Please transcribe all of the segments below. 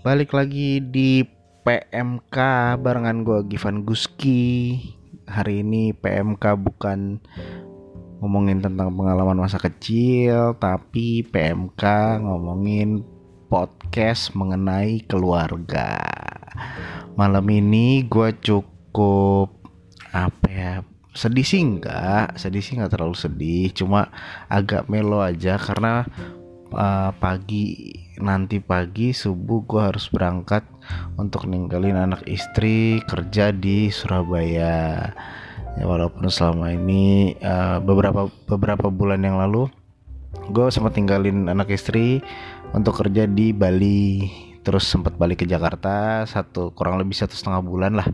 Balik lagi di PMK barengan gue Givan Guski. Hari ini PMK bukan ngomongin tentang pengalaman masa kecil Tapi PMK ngomongin podcast mengenai keluarga. Malam ini gue cukup apa ya sedih sih enggak. Sedih sih enggak terlalu sedih cuma agak melo aja karena uh, pagi nanti pagi subuh gue harus berangkat untuk ninggalin anak istri kerja di Surabaya. Ya walaupun selama ini uh, beberapa beberapa bulan yang lalu gue sempat tinggalin anak istri untuk kerja di Bali. Terus sempat balik ke Jakarta satu kurang lebih satu setengah bulan lah.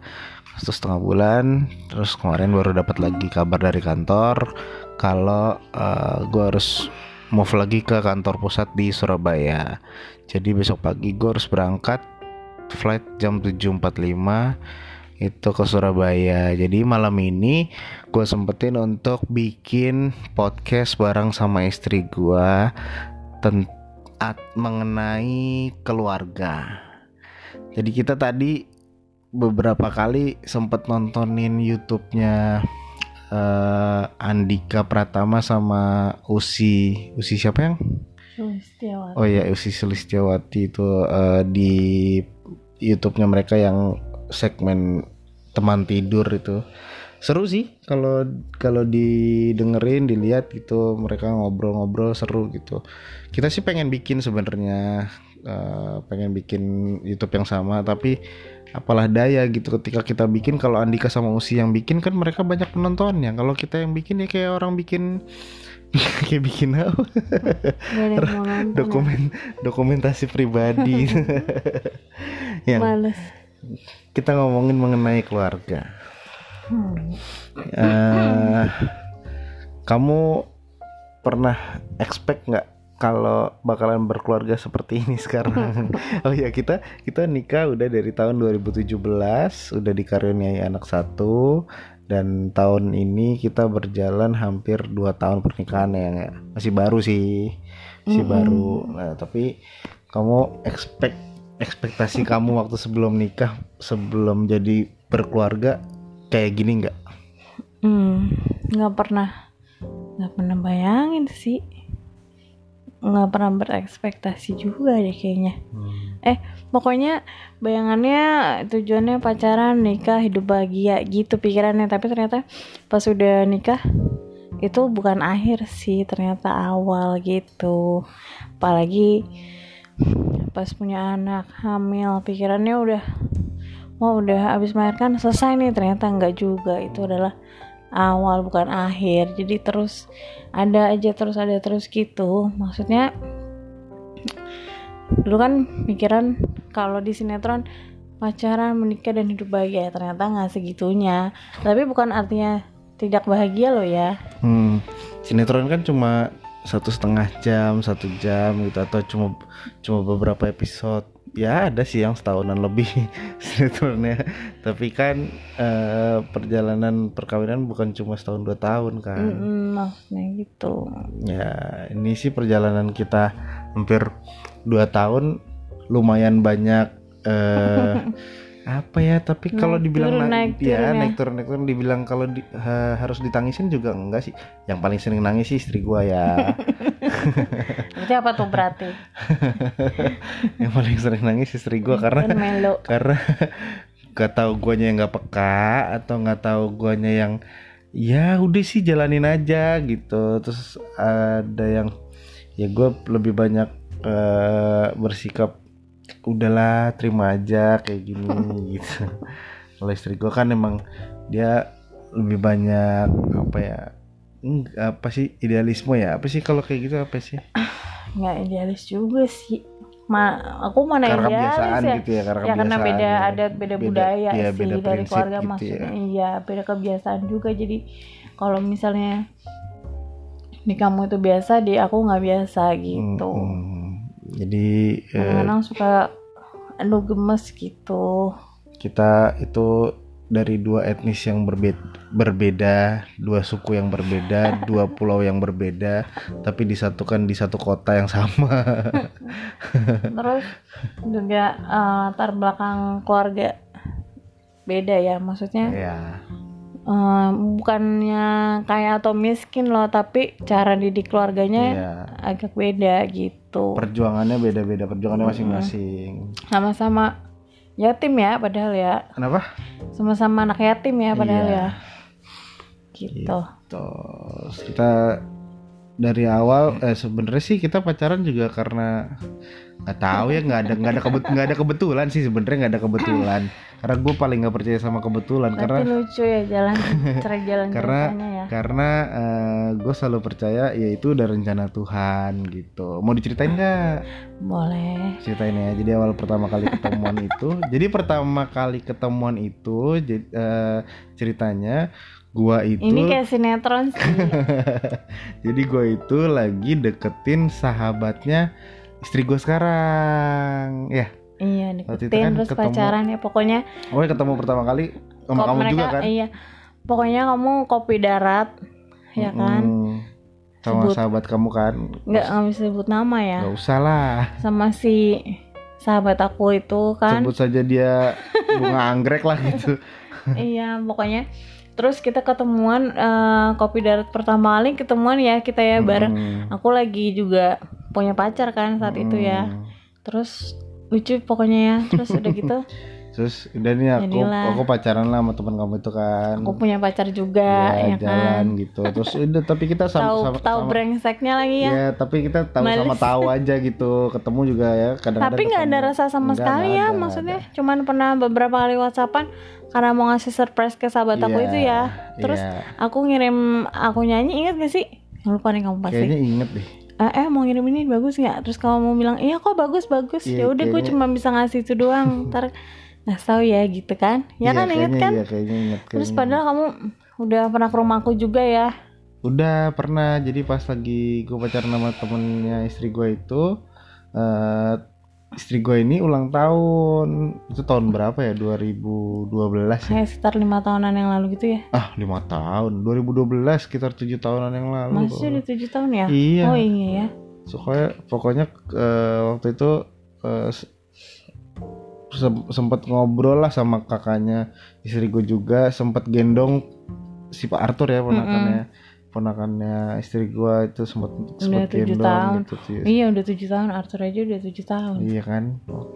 Satu setengah bulan terus kemarin baru dapat lagi kabar dari kantor kalau uh, gue harus move lagi ke kantor pusat di Surabaya. Jadi besok pagi gue harus berangkat flight jam 7.45 itu ke Surabaya. Jadi malam ini gue sempetin untuk bikin podcast bareng sama istri gue tentang mengenai keluarga. Jadi kita tadi beberapa kali sempet nontonin YouTube-nya uh, Andika Pratama sama Usi Usi siapa yang? Sulistiawati. Oh ya Usi Sulistiawati itu uh, di YouTube-nya mereka yang segmen teman tidur itu. Seru sih kalau kalau didengerin dilihat gitu mereka ngobrol-ngobrol seru gitu. Kita sih pengen bikin sebenarnya uh, pengen bikin YouTube yang sama tapi apalah daya gitu ketika kita bikin. Kalau Andika sama Usi yang bikin kan mereka banyak penontonnya. Kalau kita yang bikin ya kayak orang bikin kayak bikin apa? Dokumen dokumentasi pribadi. Yang Males. kita ngomongin mengenai keluarga. Hmm. uh, kamu pernah expect nggak kalau bakalan berkeluarga seperti ini sekarang. oh ya kita kita nikah udah dari tahun 2017, udah dikaruniai anak satu dan tahun ini kita berjalan hampir dua tahun pernikahan ya masih baru sih masih mm -hmm. baru nah tapi kamu expect ekspektasi kamu waktu sebelum nikah sebelum jadi berkeluarga kayak gini nggak? Hmm, nggak pernah nggak pernah bayangin sih nggak pernah berekspektasi juga deh kayaknya. Hmm. eh pokoknya bayangannya tujuannya pacaran nikah hidup bahagia gitu pikirannya. Tapi ternyata pas udah nikah itu bukan akhir sih ternyata awal gitu. Apalagi pas punya anak hamil pikirannya udah mau udah habis melahirkan selesai nih ternyata. Enggak juga itu adalah awal bukan akhir. Jadi terus ada aja terus ada terus gitu. Maksudnya dulu kan pikiran kalau di sinetron pacaran menikah dan hidup bahagia. Ternyata nggak segitunya. Tapi bukan artinya tidak bahagia loh ya. Hmm, sinetron kan cuma satu setengah jam satu jam gitu atau cuma cuma beberapa episode ya ada sih yang setahunan lebih sinetronnya tapi kan uh, perjalanan perkawinan bukan cuma setahun dua tahun kan. Mm, maksudnya gitu. Ya ini sih perjalanan kita hampir dua tahun lumayan banyak uh, apa ya tapi kalau dibilang turun, naik, ya, naik turun naik turun. Dibilang kalau di, ha, harus ditangisin juga enggak sih. Yang paling sering nangis sih istri gua ya. Berarti apa tuh berarti? Yang paling sering nangis istri gua karena karena gak tahu guanya yang nggak peka atau nggak tahu guanya yang ya udah sih jalanin aja gitu. Terus ada yang ya gue lebih banyak uh, bersikap udahlah terima aja kayak gini gitu. Kalau istri gue kan emang dia lebih banyak apa ya apa sih idealisme ya? Apa sih kalau kayak gitu apa sih? Nggak idealis juga sih. Ma, aku mana karena idealis ya, gitu ya, karena, ya karena beda ya. adat beda, beda budaya ya, sih beda dari keluarga gitu maksudnya. Ya. iya beda kebiasaan juga. Jadi kalau misalnya di kamu itu biasa di aku nggak biasa gitu. Hmm, hmm jadi kadang-kadang eh, suka aduh gemes gitu kita itu dari dua etnis yang berbeda, berbeda, dua suku yang berbeda, dua pulau yang berbeda, tapi disatukan di satu kota yang sama. terus juga eh, latar belakang keluarga beda ya maksudnya ya, eh, bukannya kayak atau miskin loh tapi cara didik keluarganya ya. agak beda gitu Perjuangannya beda-beda, perjuangannya masing-masing. sama-sama yatim ya padahal ya Kenapa? sama-sama anak yatim ya padahal Iya. ya gitu Terus kita dari awal eh sebenarnya sih kita pacaran juga karena nggak tahu ya nggak ada nggak ada kebet nggak ada kebetulan sih sebenarnya nggak ada kebetulan. Karena gue paling nggak percaya sama kebetulan Berarti karena lucu ya jalan cara jalan karena ya. karena gue selalu percaya yaitu udah rencana Tuhan gitu. Mau diceritain nggak? Boleh. Ceritain ya jadi awal pertama kali ketemuan itu. Jadi pertama kali ketemuan itu jadi, eh, ceritanya gua itu ini kayak sinetron sih. Jadi gua itu lagi deketin sahabatnya istri gue sekarang. Ya. Iya deketin kan terus ketemu- pacaran ya. Pokoknya oh ya ketemu pertama kali sama kamu mereka juga kan? iya. Pokoknya kamu kopi darat ya kan? Sama Sebut. sahabat kamu kan? Nggak nggak bisa sebut nama ya. Nggak usah lah. Sama si sahabat aku itu kan. Sebut saja dia bunga anggrek lah gitu. Iya pokoknya terus kita ketemuan eh, kopi darat pertama kali ketemuan ya kita ya bareng. Mm. aku lagi juga punya pacar kan saat itu ya. Mm. terus lucu pokoknya ya. Terus udah gitu. Terus udah nih aku Jadilah. aku pacaran lah sama teman kamu itu kan. Aku punya pacar juga ya, ya, jalan kan gitu. Terus udah tapi kita sama tahu sama, tahu sama- brengseknya lagi ya. Ya tapi kita tahu sama tahu aja gitu. Ketemu juga ya kadang-kadang tapi nggak ada rasa sama sekali ya ada, maksudnya. cuman pernah beberapa kali whatsappan karena mau ngasih surprise ke sahabat aku Iya, itu ya terus iya. aku ngirim aku nyanyi ingat gak sih? Lupa nih kamu pasti. Kayaknya inget deh. Eh, eh mau ngirim ini bagus nggak terus kamu mau bilang iya kok bagus bagus. Iya, ya udah gue cuma bisa ngasih itu doang. Ntar nggak tahu ya gitu kan? Ya Iya, kan inget kan? iya, kayaknya inget terus kayaknya. padahal kamu udah pernah ke rumahku juga ya? Udah pernah. Jadi pas lagi gue pacaran sama temennya istri gue itu eh istri gue ini ulang tahun. Itu tahun berapa ya? 2012 ya? Kayak sekitar lima tahunan yang lalu gitu ya? Ah lima tahun. 2012 sekitar tujuh tahunan yang lalu. Masih udah tujuh tahun ya? Iya. Oh iya ya pokoknya pokoknya eh, waktu itu eh, se- sem- sempet ngobrol lah sama kakaknya istri gue juga sempet gendong si Pak Arthur ya ponakannya ponakannya istri gue itu sempet tujuh gendong tahun. gitu sih. iya udah tujuh tahun Arthur aja udah tujuh tahun Iya kan,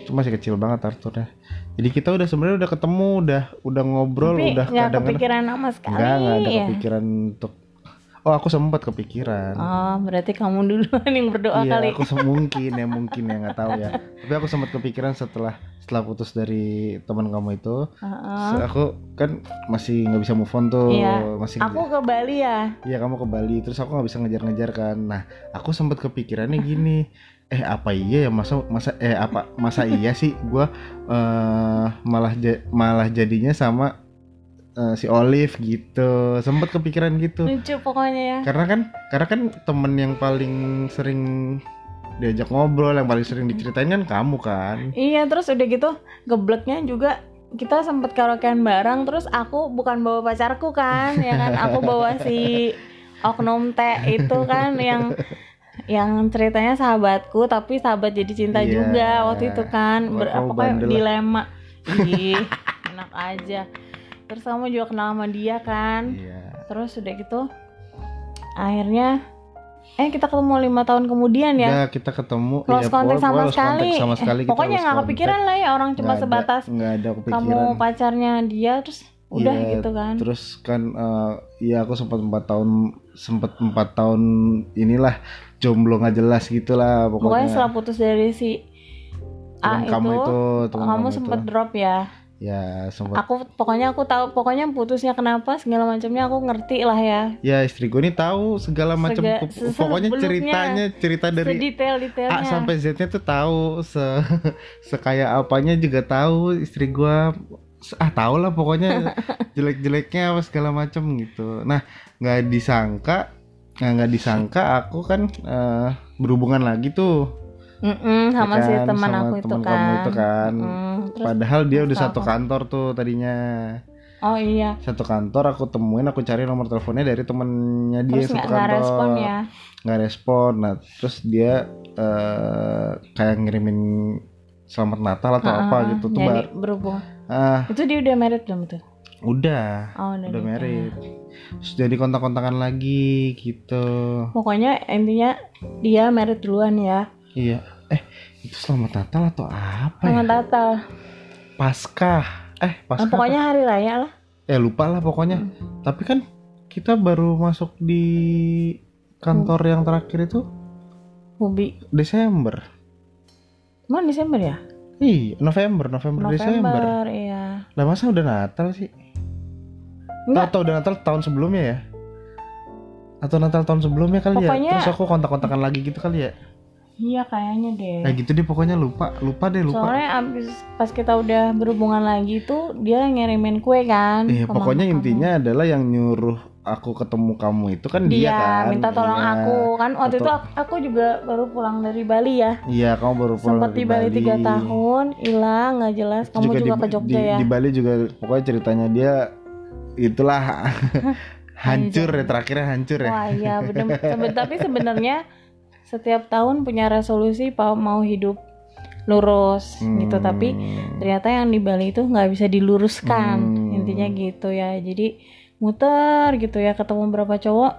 itu masih kecil banget Arthurnya. Jadi kita udah sebenarnya udah ketemu, udah udah ngobrol, tapi udah nggak kepikiran sama sekali enggak enggak ada ya kepikiran untuk Oh aku sempat kepikiran. oh berarti kamu duluan yang berdoa iya kali aku se- mungkin ya mungkin ya nggak tahu ya. Tapi aku sempat kepikiran setelah setelah putus dari teman kamu itu. Heeh. Se- Aku kan masih nggak bisa move on tuh, Iya. masih aku ke Bali ya Iya kamu ke Bali terus aku nggak bisa ngejar-ngejar kan. Nah aku sempat kepikirannya gini, eh apa iya ya masa masa eh apa masa iya sih gua eh malah ja- malah jadinya sama eh, si Olive gitu. Sempat kepikiran gitu. lucu pokoknya ya Karena kan karena kan temen yang paling sering diajak ngobrol, yang paling sering diceritain kan kamu kan. Iya terus udah gitu gebleknya juga kita sempet karaokean bareng terus aku bukan bawa pacarku kan ya kan aku bawa si oknum teh itu kan yang yang ceritanya sahabatku tapi sahabat jadi cinta Iya. juga waktu itu kan Ber, Wah, kamu pokoknya bandel lah. dilema ih enak aja terus kamu juga kenal sama dia kan Iya. terus udah gitu akhirnya eh kita ketemu lima tahun kemudian ya Udah kita ketemu iya, contact pokoknya sama lost contact sekali. sama sekali Eh, kita pokoknya lost nggak kepikiran lah ya orang cuma ada- sebatas nggak ada kepikiran. kamu pacarnya dia terus udah Iya, gitu kan. Terus kan eh, iya aku sempat empat tahun sempat empat tahun inilah jomblo nggak jelas gitulah Pokoknya pokoknya. setelah putus dari si A itu, kamu itu, kamu itu. drop ya. Ya sempat. Aku pokoknya aku tahu pokoknya putusnya kenapa segala macamnya aku ngerti lah ya. Ya istri gue ini tahu segala macam. Sega- Pokoknya ceritanya cerita dari Sedetail-detailnya. A sampai Z-nya tuh tahu se sekaya apanya juga tahu istri gua ah tahu lah pokoknya jelek-jeleknya apa segala macam gitu nah nggak disangka nah nggak disangka aku kan eh, berhubungan lagi tuh Mm-mm, sama ya si kan, teman sama aku itu teman kan. kamu itu kan. Mm, terus padahal dia udah satu apa? kantor tuh tadinya. Oh iya. Satu kantor aku temuin aku cari nomor teleponnya dari temennya dia terus satu nggak nggak kantor. respon ya? Nggak respon. Nah terus dia eh kayak ngirimin selamat Natal atau apa Ah, gitu tuh jadi bar berhubung. Ah. Itu dia udah married belum tuh? Udah. Oh udah, udah married. Terus jadi kontak-kontakan lagi gitu. Pokoknya intinya dia married duluan ya iya. Eh itu selamat Natal atau apa sama ya? Natal. Paskah. Eh Nah, Paskah pokoknya hari raya lah. Eh lupa lah pokoknya. Hmm. tapi kan kita baru masuk di kantor yang terakhir itu Ubi. Desember. Emang Desember ya? iya November November, Desember. November, iya. lah masa udah Natal sih? Enggak, atau udah Natal tahun sebelumnya ya? Atau Natal tahun sebelumnya kali Pokoknya- ya terus aku kontak-kontakan lagi gitu kali ya iya kayaknya deh. kayak gitu deh pokoknya lupa lupa deh lupa Soalnya abis pas kita udah berhubungan lagi tuh dia ngirimin kue kan. Iya, pokoknya kamu. intinya adalah yang nyuruh aku ketemu kamu itu kan dia, dia kan. minta tolong Iya. aku kan waktu Atau- itu aku, aku juga baru pulang dari Bali ya. Iya, kamu baru pulang Sempat dari di Bali tiga tahun, hilang nggak jelas. Kamu juga, di, ke Jogja di, ya. Di Bali juga pokoknya ceritanya dia itulah hancur ya terakhirnya hancur ya. Wah iya bener. Sebe- tapi sebenarnya setiap tahun punya resolusi mau hidup lurus gitu. Tapi Hmm. ternyata yang di Bali itu nggak bisa diluruskan Hmm. intinya gitu ya jadi muter gitu ya ketemu berapa cowok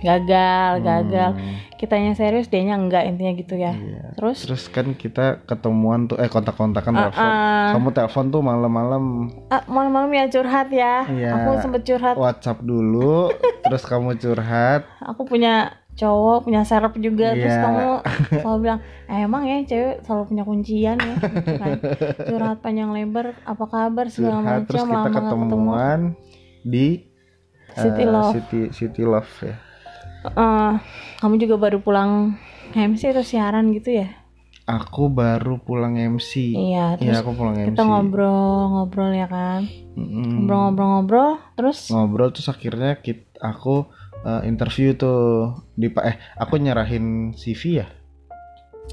gagal gagal Hmm, kitanya serius dianya enggak intinya gitu ya iya. terus Terus kan kita ketemuan tuh eh kontak-kontakan ah, telepon. ah, Kamu telepon tuh malam-malam ah, malam-malam ya curhat ya Iya. aku sempet curhat WhatsApp dulu, terus kamu curhat. aku punya cowok punya serep juga terus Iya. kamu selalu bilang "Eh, emang ya cewek selalu punya kuncian ya gitu kan. curhat panjang lebar apa kabar segala curhat terus macam kita lama nggak ketemu ketemuan di City eh, Love. City City Love ya. Eh, kamu juga baru pulang MC atau siaran gitu ya Aku baru pulang MC. iya terus Iya, aku pulang MC. kita ngobrol-ngobrol ya kan ngobrol-ngobrol-ngobrol terus Ngobrol terus akhirnya kita, aku eh, interview tuh di Pak eh aku nyerahin CV ya.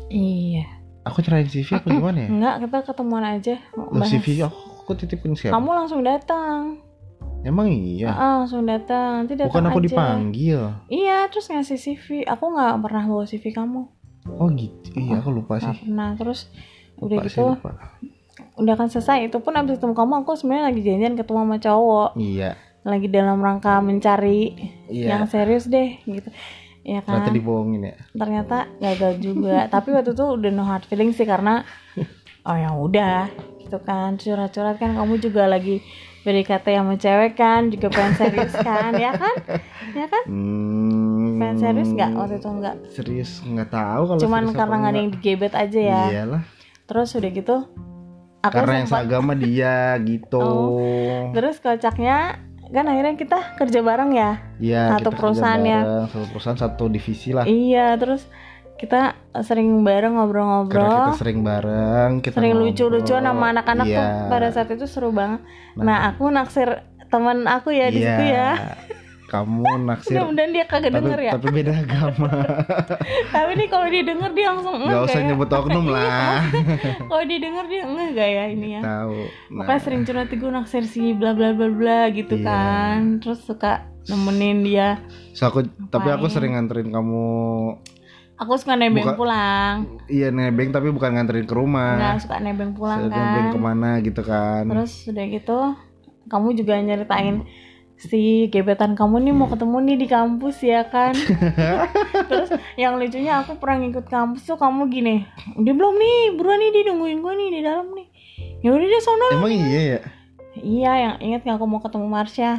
iya Aku nyerahin CV apa gimana ya? enggak kita ketemuan aja Loh. CV aku, aku titipin siapa? kamu langsung datang Emang iya. Ah, langsung datang nanti datang Bukan aku aja. dipanggil. iya terus ngasih CV aku nggak pernah bawa CV kamu Oh gitu. Iya, aku lupa sih. pernah terus udah Lupa sih, gitu lupa. udah kan selesai itu pun abis ketemu kamu aku sebenarnya lagi janjian ketemu sama cowok Iya. Lagi dalam rangka mencari Iya. yang serius deh gitu. Ya kan? Ternyata dibohongin ya. ternyata gagal juga. Tapi waktu itu udah no hard feeling sih karena oh ya udah gitu kan. Curhat-curhat kan kamu juga lagi BDKT sama cewek kan juga pengen serius kan ya kan? Ya kan? Hmm, pengen serius nggak? Waktu itu nggak. Serius nggak tahu kalau cuman karena nggak ada yang digebet aja ya. Iyalah. terus udah gitu aku Karena yang sempat seagama dia gitu. Oh. terus kocaknya kan akhirnya kita kerja bareng ya Iya, Satu perusahaan ya. Satu perusahaan, satu divisi lah. iya terus kita sering bareng Karena ngobrol-ngobrol kita sering bareng, kita sering lucu-lucuan sama anak-anak tuh Iya. pada saat itu seru banget. Nah. Nah, aku naksir teman aku ya di Iya. situ ya. Kamu naksir Mudah-mudahan dia kagak tapi, denger ya. tapi beda agama. Tapi nih kalau dia denger dia langsung Gak enggak usah ya. nyebut oknum lah. Kalau dia denger dia enggak gak ya ini ya. Tahu. Makanya sering curhat gue naksir si bla bla bla bla gitu Iya. kan. Terus suka nemenin dia. So, aku, tapi aku sering nganterin kamu Aku suka nebeng Buka- pulang. Iya nebeng tapi bukan nganterin ke rumah. Enggak suka nebeng pulang nebeng kan. ke mana gitu kan. Terus udah gitu kamu juga nyeritain si gebetan kamu nih mau ketemu nih di kampus ya kan? Terus yang lucunya aku pernah ngikut kampus tuh kamu gini udah belum nih buruan nih dia nungguin gue nih di dalam nih. Ya udah deh sono. Emang iya ya? iya yang inget nggak aku mau ketemu Marsha?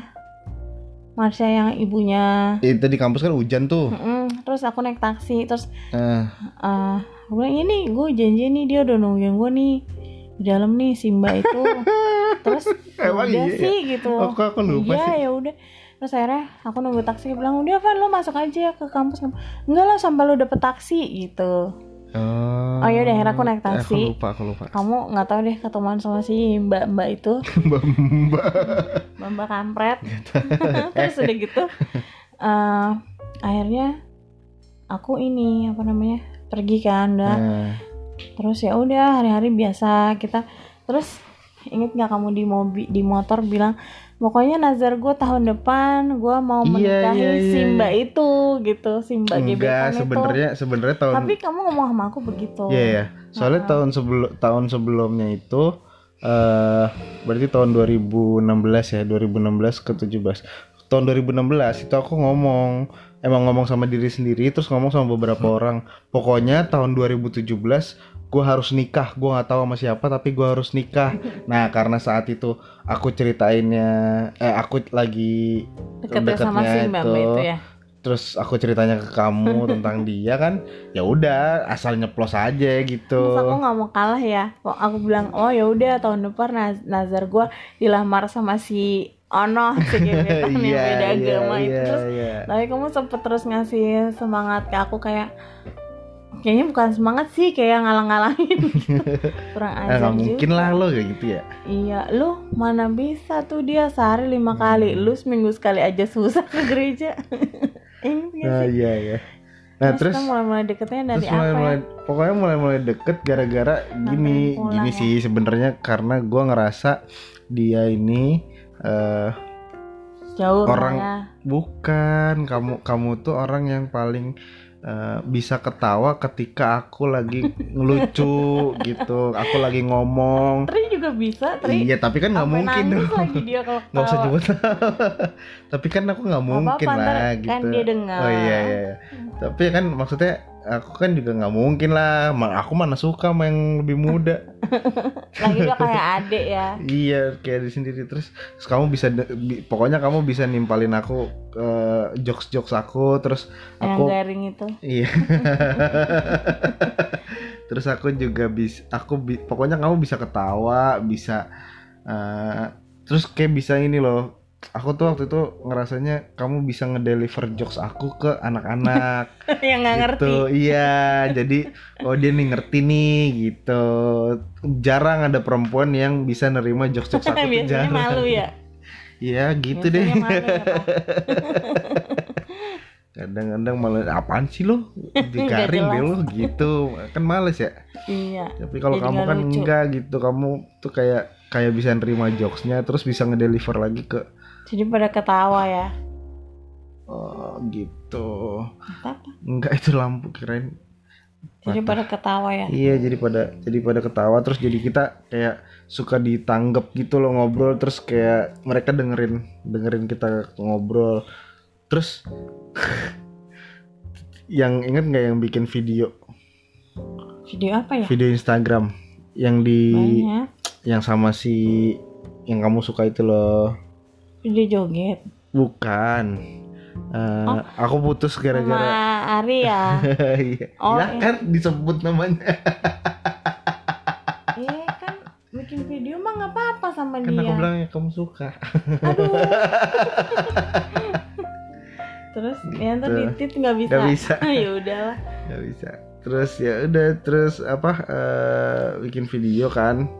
Marsha yang ibunya. Itu di kampus kan hujan tuh. Mm-mm. terus aku naik taksi terus Eh, eh gue bilang ini gue janji nih dia udah nungguin gue nih di dalam nih si mbak itu. Terus Emang udah iya ya? sih gitu. Aku aku lupa iya sih. ya udah. Terus akhirnya aku nunggu taksi bilang udah Van lo masuk aja ke kampus. Enggak lah sampai lo dapet taksi gitu. Oh, Oh, yaudah, akhirnya aku naik eh, taksi. Aku lupa, aku lupa. kamu nggak tahu deh ketemuan sama si mbak mbak itu. Mbak Mbak. mbak mbak kampret terus udah gitu eh, akhirnya aku ini apa namanya pergi kan udah. Eh, terus ya udah hari-hari biasa kita terus inget nggak kamu di mobil di motor bilang pokoknya nazar gue tahun depan gue mau Iya, menikahi iya, iya, iya. mbak itu gitu si mbak enggak gebetan itu sebenarnya sebenarnya tahun tapi kamu ngomong sama aku begitu Iya ya. Soalnya Heeh. tahun sebelum tahun sebelumnya itu eh berarti tahun 2016 ya, 2016 ke 17. Tahun 2016 itu aku ngomong emang ngomong sama diri sendiri terus ngomong sama beberapa orang. Pokoknya tahun 2017 gue harus nikah. Gue nggak tahu sama siapa tapi gue harus nikah. Nah, karena saat itu aku ceritainnya eh aku lagi deketnya sama si itu. itu ya terus aku ceritanya ke kamu tentang dia kan ya udah asal nyeplos aja gitu Terus aku nggak mau kalah ya. Aku bilang, oh ya udah tahun depan Naz- Nazar gue dilamar sama si Ono si gebetan yang Iya, beda iya, agama itu. iya, Terus iya. tapi kamu sempet terus ngasih semangat ke aku kayak kayaknya bukan semangat sih kayak ngalang-ngalangin. Kurang Eh, ajar nggak mungkin lah lo kayak gitu ya. Iya lu mana bisa tuh dia sehari lima kali lu seminggu sekali aja susah ke gereja. Ini nah sih? iya ya nah terus kita mulai-mulai deketnya dari terus mulai apa mulai ya pokoknya mulai mulai deket gara-gara gini gini ya. sih sebenarnya karena gua ngerasa dia ini eh jauh orang- rumahnya. bukan kamu kamu tuh orang yang paling eh, bisa ketawa ketika aku lagi ngelucu gitu aku lagi ngomong Tri juga bisa Tri Iya tapi kan nggak mungkin dong. lagi dia kalau Nggak usah nyebut. tapi kan aku nggak mungkin apa-apa, ntar lah kan gitu. dia dengar. Oh iya iya. iya. Tapi kan maksudnya aku kan juga nggak mungkin lah. Aku mana suka sama yang lebih muda. lagi dia kayak adek ya iya kayak di sendiri terus, terus kamu bisa pokoknya kamu bisa nimpalin aku jokes jokes aku terus yang aku garing itu iya. terus aku juga bisa aku bi- pokoknya kamu bisa ketawa bisa eh, terus kayak bisa ini loh aku tuh waktu itu ngerasanya kamu bisa ngedeliver jokes aku ke anak-anak. Yang nggak ngerti. Gitu iya jadi oh dia nih ngerti nih gitu. Jarang ada perempuan yang bisa nerima jokes jokes aku biasanya jarang. malu ya? Iya gitu biasanya deh malu ya, kadang-kadang malah apaan sih lo digaring deh lo gitu. Kan males ya? Iya. Tapi kalau kamu kan lucu. enggak gitu kamu tuh kayak kayak bisa nerima jokesnya terus bisa ngedeliver lagi ke jadi pada ketawa ya? Oh gitu. Apa enggak itu lampu keren jadi pada ketawa ya? Iya jadi pada jadi pada ketawa terus jadi kita kayak suka ditanggap gitu loh ngobrol terus kayak mereka dengerin dengerin kita ngobrol. Terus yang inget nggak yang bikin video? Video apa ya? Video Instagram yang di banyak. yang sama si yang kamu suka itu loh video joget bukan. Eh, Oh. aku putus sama gara-gara Ari ya? Iya. Oh, ya iya. kan disebut namanya. Iya kan bikin video mah nggak apa-apa sama kan aku dia. bilang ya kamu suka. Aduh. Terus ya Gitu. ditit nggak bisa. Nggak bisa. ya udahlah. Nggak bisa. Terus ya udah terus apa eh, bikin video kan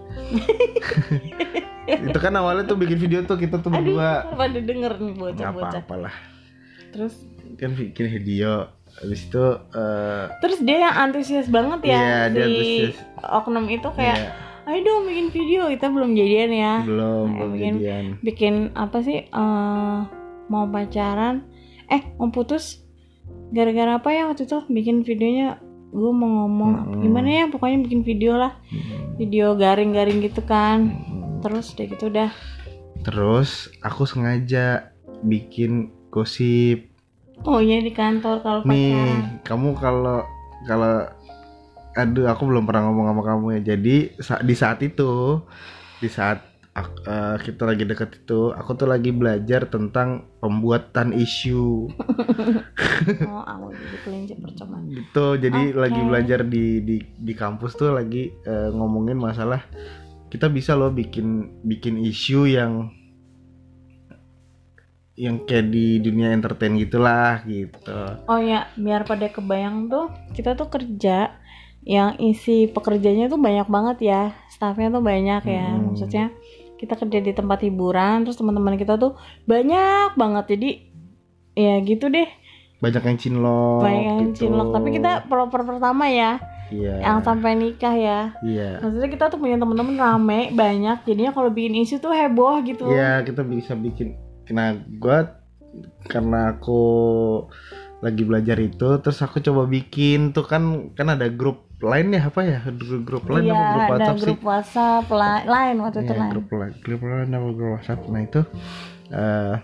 itu kan awalnya tuh bikin video tuh kita tuh aduh berdua. ntar pada denger nih bocah-bocah. Apa-apa lah terus? Kan bikin video habis itu eh, terus dia yang antusias banget ya Iya, si dia antusias. oknum itu kayak ya, ayo dong bikin video kita belum jadian ya. Belum Nah, belum bikin- jadian. bikin apa sih eh mau pacaran. Eh mau putus. Gara-gara apa ya waktu itu? Bikin videonya gue mau ngomong apa- Mm-mm. gimana ya pokoknya bikin video lah. Hmm. video garing-garing gitu kan. Hmm. Terus deh gitu udah. Terus aku sengaja bikin gosip. Oh iya di kantor kalau pacaran. nih kamu kalau kalau aduh aku belum pernah ngomong sama kamu ya. Jadi sa- di saat itu di saat eh, kita lagi deket itu aku tuh lagi belajar tentang pembuatan isu. Oh aku jadi gitu jadi Oke. lagi belajar di di di kampus tuh lagi eh, ngomongin masalah kita bisa loh bikin bikin isu yang yang kayak di dunia entertain gitulah gitu. Oh ya biar pada kebayang tuh kita tuh kerja yang isi pekerjanya tuh banyak banget ya staffnya tuh banyak ya. Hmm. maksudnya kita kerja di tempat hiburan terus teman-teman kita tuh banyak banget. Jadi ya gitu deh. Banyak yang cinlok banyak yang gitu. cinlok tapi kita pelopor pertama ya Iya. yang sampai nikah ya Iya. maksudnya kita tuh punya temen-temen rame banyak jadinya kalau bikin isu tuh heboh gitu Iya, kita bisa bikin. Nah, gua karena aku lagi belajar itu, terus aku coba bikin tuh kan kan ada grup lain ya apa ya? Grup, grup lain Iya, apa grup ada WhatsApp sih? grup WhatsApp la- lain waktu itu Iya, lain. grup lain, grup lain apa grup WhatsApp. Nah, itu eh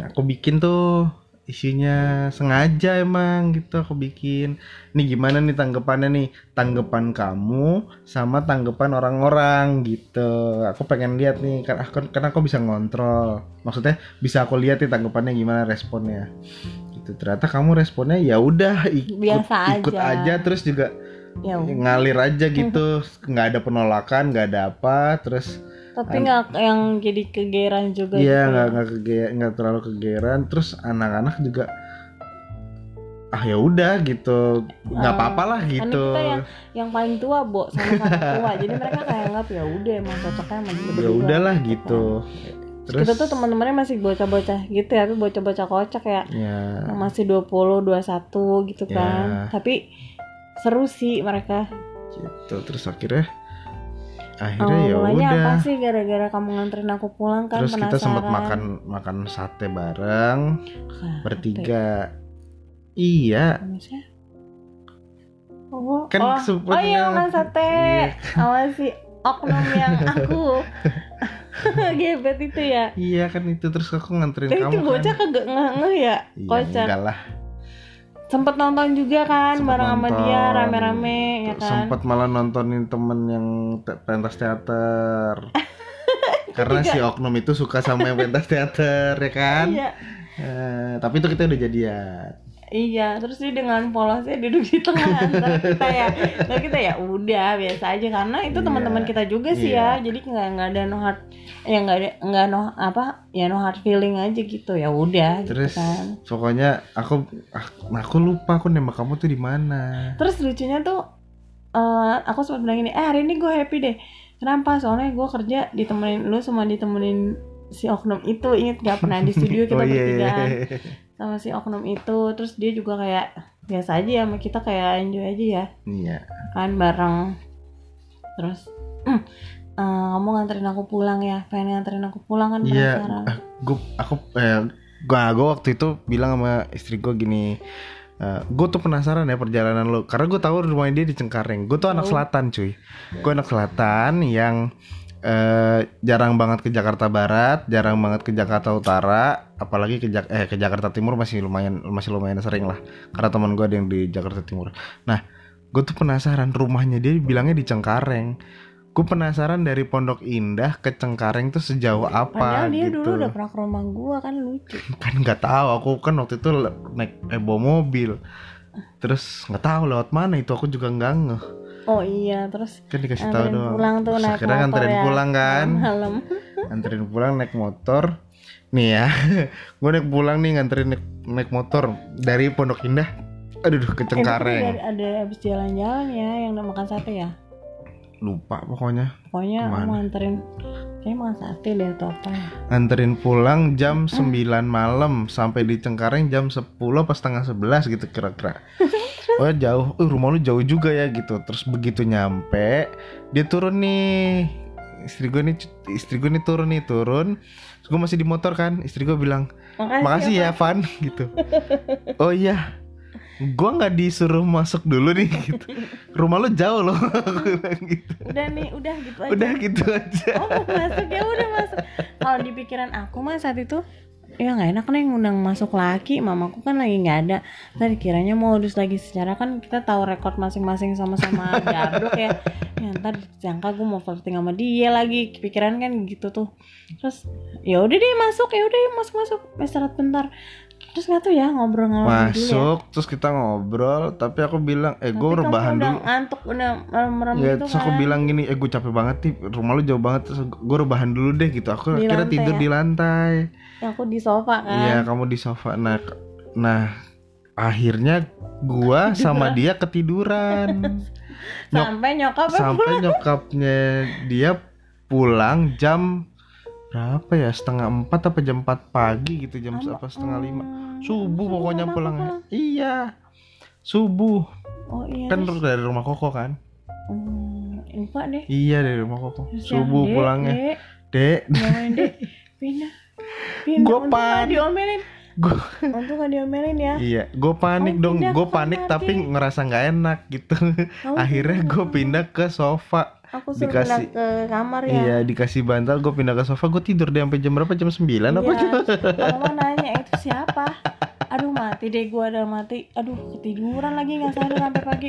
aku bikin tuh isinya sengaja emang gitu aku bikin. Nih gimana nih tanggapannya nih? Tanggapan kamu sama tanggapan orang-orang gitu. Aku pengen lihat nih kan aku karena aku bisa ngontrol. Maksudnya bisa aku lihat nih tanggapannya gimana responnya. Gitu. Ternyata kamu responnya ya udah ikut Biasa ikut aja. aja terus juga Ya, ngalir aja gitu nggak ada penolakan nggak ada apa terus tapi nggak yang jadi kegeran juga iya gitu. nggak nggak kege- nggak terlalu kegeran terus anak-anak juga ah ya udah gitu nggak Ah, apa-apa lah Karena gitu kita yang yang paling tua, Bo, sama-sama tua. Jadi mereka kayak anggap ya udah emang cocoknya sama ya berdua. udahlah gitu terus Kita tuh teman-temannya masih bocah-bocah gitu ya, tapi bocah-bocah kocak ya. ya Yang masih 20, 21 gitu kan. Ya. Tapi seru sih mereka. gitu terus akhirnya Awal akhirnya ya mulanya udah. apa sih gara-gara kamu nganterin aku pulang kan? Terus kita sempat penasaran. makan makan sate bareng Sate. bertiga. Iya. Maksudnya? Oh, Kan oh, oh iya yang- makan sate. Iya. sama si oknum yang aku. Gebet itu ya. Iya kan itu. Terus aku nganterin tapi kamu itu bocah kan. kagak ngeh ngeh ya? Iya kocak. enggak lah sempet nonton juga kan Sempet bareng sama nonton. dia rame-rame ya kan Sempet malah nontonin temen yang te- pentas teater. Karena si oknum itu suka sama yang pentas teater ya kan. iya Eh, tapi itu kita udah jadian. iya terus dia dengan polosnya duduk di tengah antara kita ya Nah, kita ya udah biasa aja karena itu Iya. teman-teman kita juga sih Iya. ya jadi nggak nggak ada no hard ya nggak ada nggak no apa ya no hard feeling aja gitu ya udah Terus gitu kan pokoknya aku aku, aku lupa aku nembak kamu tuh di mana. Terus lucunya tuh eh aku sempat bilang ini, eh hari ini gue happy deh. Kenapa? Soalnya gue kerja ditemenin lu sama ditemenin si oknum itu. Ingat gak pernah di studio kita oh iya iya. bertigaan sama si oknum itu. Terus dia juga kayak biasa aja ya sama kita kayak enjoy aja ya Iya. kan bareng. Terus eh, kamu nganterin aku pulang ya, pengen nganterin aku pulang kan Iya. penasaran. Gue aku eh gua gua waktu itu bilang sama istri gue gini. gue tuh penasaran ya perjalanan lo karena gue tahu rumahnya dia di Cengkareng. Gue tuh anak Oh. selatan cuy. Gue anak selatan yang eh, jarang banget ke Jakarta Barat, jarang banget ke Jakarta Utara, apalagi ke Jak eh ke Jakarta Timur masih lumayan masih lumayan sering lah. Karena teman gue ada yang di Jakarta Timur. Nah, gue tuh penasaran rumahnya dia bilangnya di Cengkareng. Gue penasaran dari Pondok Indah ke Cengkareng tuh sejauh apa Padahal dia gitu. dulu udah pernah ke rumah gua kan lucu. kan nggak tahu aku kan waktu itu naik eh, bawa mobil terus nggak tahu lewat mana itu aku juga nggak ngeh Oh iya, terus kan dikasih tahu Nganterin doang pulang tuh Terus naik akhirnya motor nganterin ya. pulang kan malam. nganterin pulang naik motor nih ya gue naik pulang nih nganterin naik, naik motor dari Pondok Indah aduh ke Eh, Cengkareng ada, ada habis jalan-jalan ya yang udah makan sate ya. Lupa pokoknya Pokoknya Ke mana? aku nganterin kayaknya makan sate deh atau apa ya. nganterin pulang jam Hmm. 9 malam sampai di Cengkareng jam 10 apa setengah 11 gitu kira-kira oh jauh uh, rumah lu jauh juga ya gitu terus begitu nyampe dia turun nih istri gue nih istri gue nih turun nih turun terus gue masih di motor kan istri gue bilang makasih ya Van gitu oh iya gue nggak disuruh masuk dulu nih gitu. Rumah lu jauh loh. Gitu Udah nih, udah gitu aja. udah gitu aja. Oh mau masuk? Ya udah masuk. Kalau di pikiran aku mah saat itu ya nggak enak nih ngundang masuk laki. Mamaku kan lagi nggak ada. Tadi kiranya modus lagi secara kan kita tahu rekod masing-masing sama-sama gablok ya. Ya ntar disangka gue mau flirting sama dia lagi. Pikiran kan gitu tuh. Terus ya udah deh masuk ya udah masuk masuk istirahat bentar terus nggak tuh ya ngobrol ngalor dulu ya? Masuk terus kita ngobrol tapi aku bilang eh gue rebahan udah dulu. ngantuk udah merem-merem ya gitu terus aku kan. bilang gini eh gue capek banget nih rumah lu jauh banget terus gue rebahan dulu deh gitu. Aku Di akhirnya lantai tidur ya? di lantai. Ya, aku di sofa kan? Iya kamu di sofa. Nah nah akhirnya gua sama dia ketiduran. Nyok- sampai nyokap sampai nyokapnya dia pulang jam berapa ya? Setengah empat apa jam empat pagi gitu jam apa setengah lima. subuh pokoknya pulang iya. Subuh. Oh iya. Kan terus- dari rumah koko kan? Hmm, lupa deh. Iya dari rumah koko. Terus subuh "Dek, pulangnya. Dek, pindah. Pindah. Nggak panik. diomelin. Gue untung gak diomelin ya. Iya gue panik Kamu dong. gue panik tapi ngerasa nggak enak gitu. Kamu akhirnya gue pindah ke sofa aku suruh dikasih- pindah ke kamar ya. Iya dikasih bantal gue pindah ke sofa. Gue tidur deh sampai jam berapa? Jam 9 apa Iya, gitu kalau mama nanya itu siapa? Aduh mati deh gua udah mati. Aduh ketiduran lagi nggak sadar sampai pagi.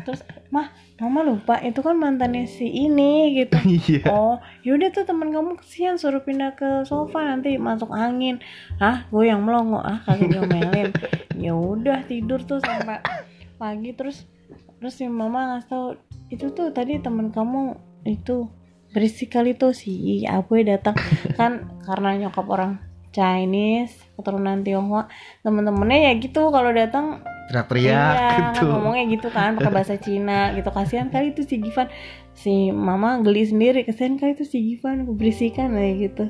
Terus mah mama lupa itu kan mantannya si ini gitu. Iya. Oh yaudah tuh teman kamu kesian suruh pindah ke sofa nanti masuk angin. Ah gue yang melongo ah kagak diomelin. Ya udah tidur tuh sampai pagi. Terus terus si mama ngasih tahu itu tuh tadi teman kamu itu berisik kali tuh si Apoy datang. Kan karena nyokap orang Chinese keturunan Tionghoa temen-temennya ya gitu kalau datang. Teriak-teriak iya, gitu. ngomongnya gitu kan pakai bahasa Cina gitu. Kasihan kali itu si Givan. Si mama geli sendiri kasihan kali itu si Givan keberisikan kayak gitu.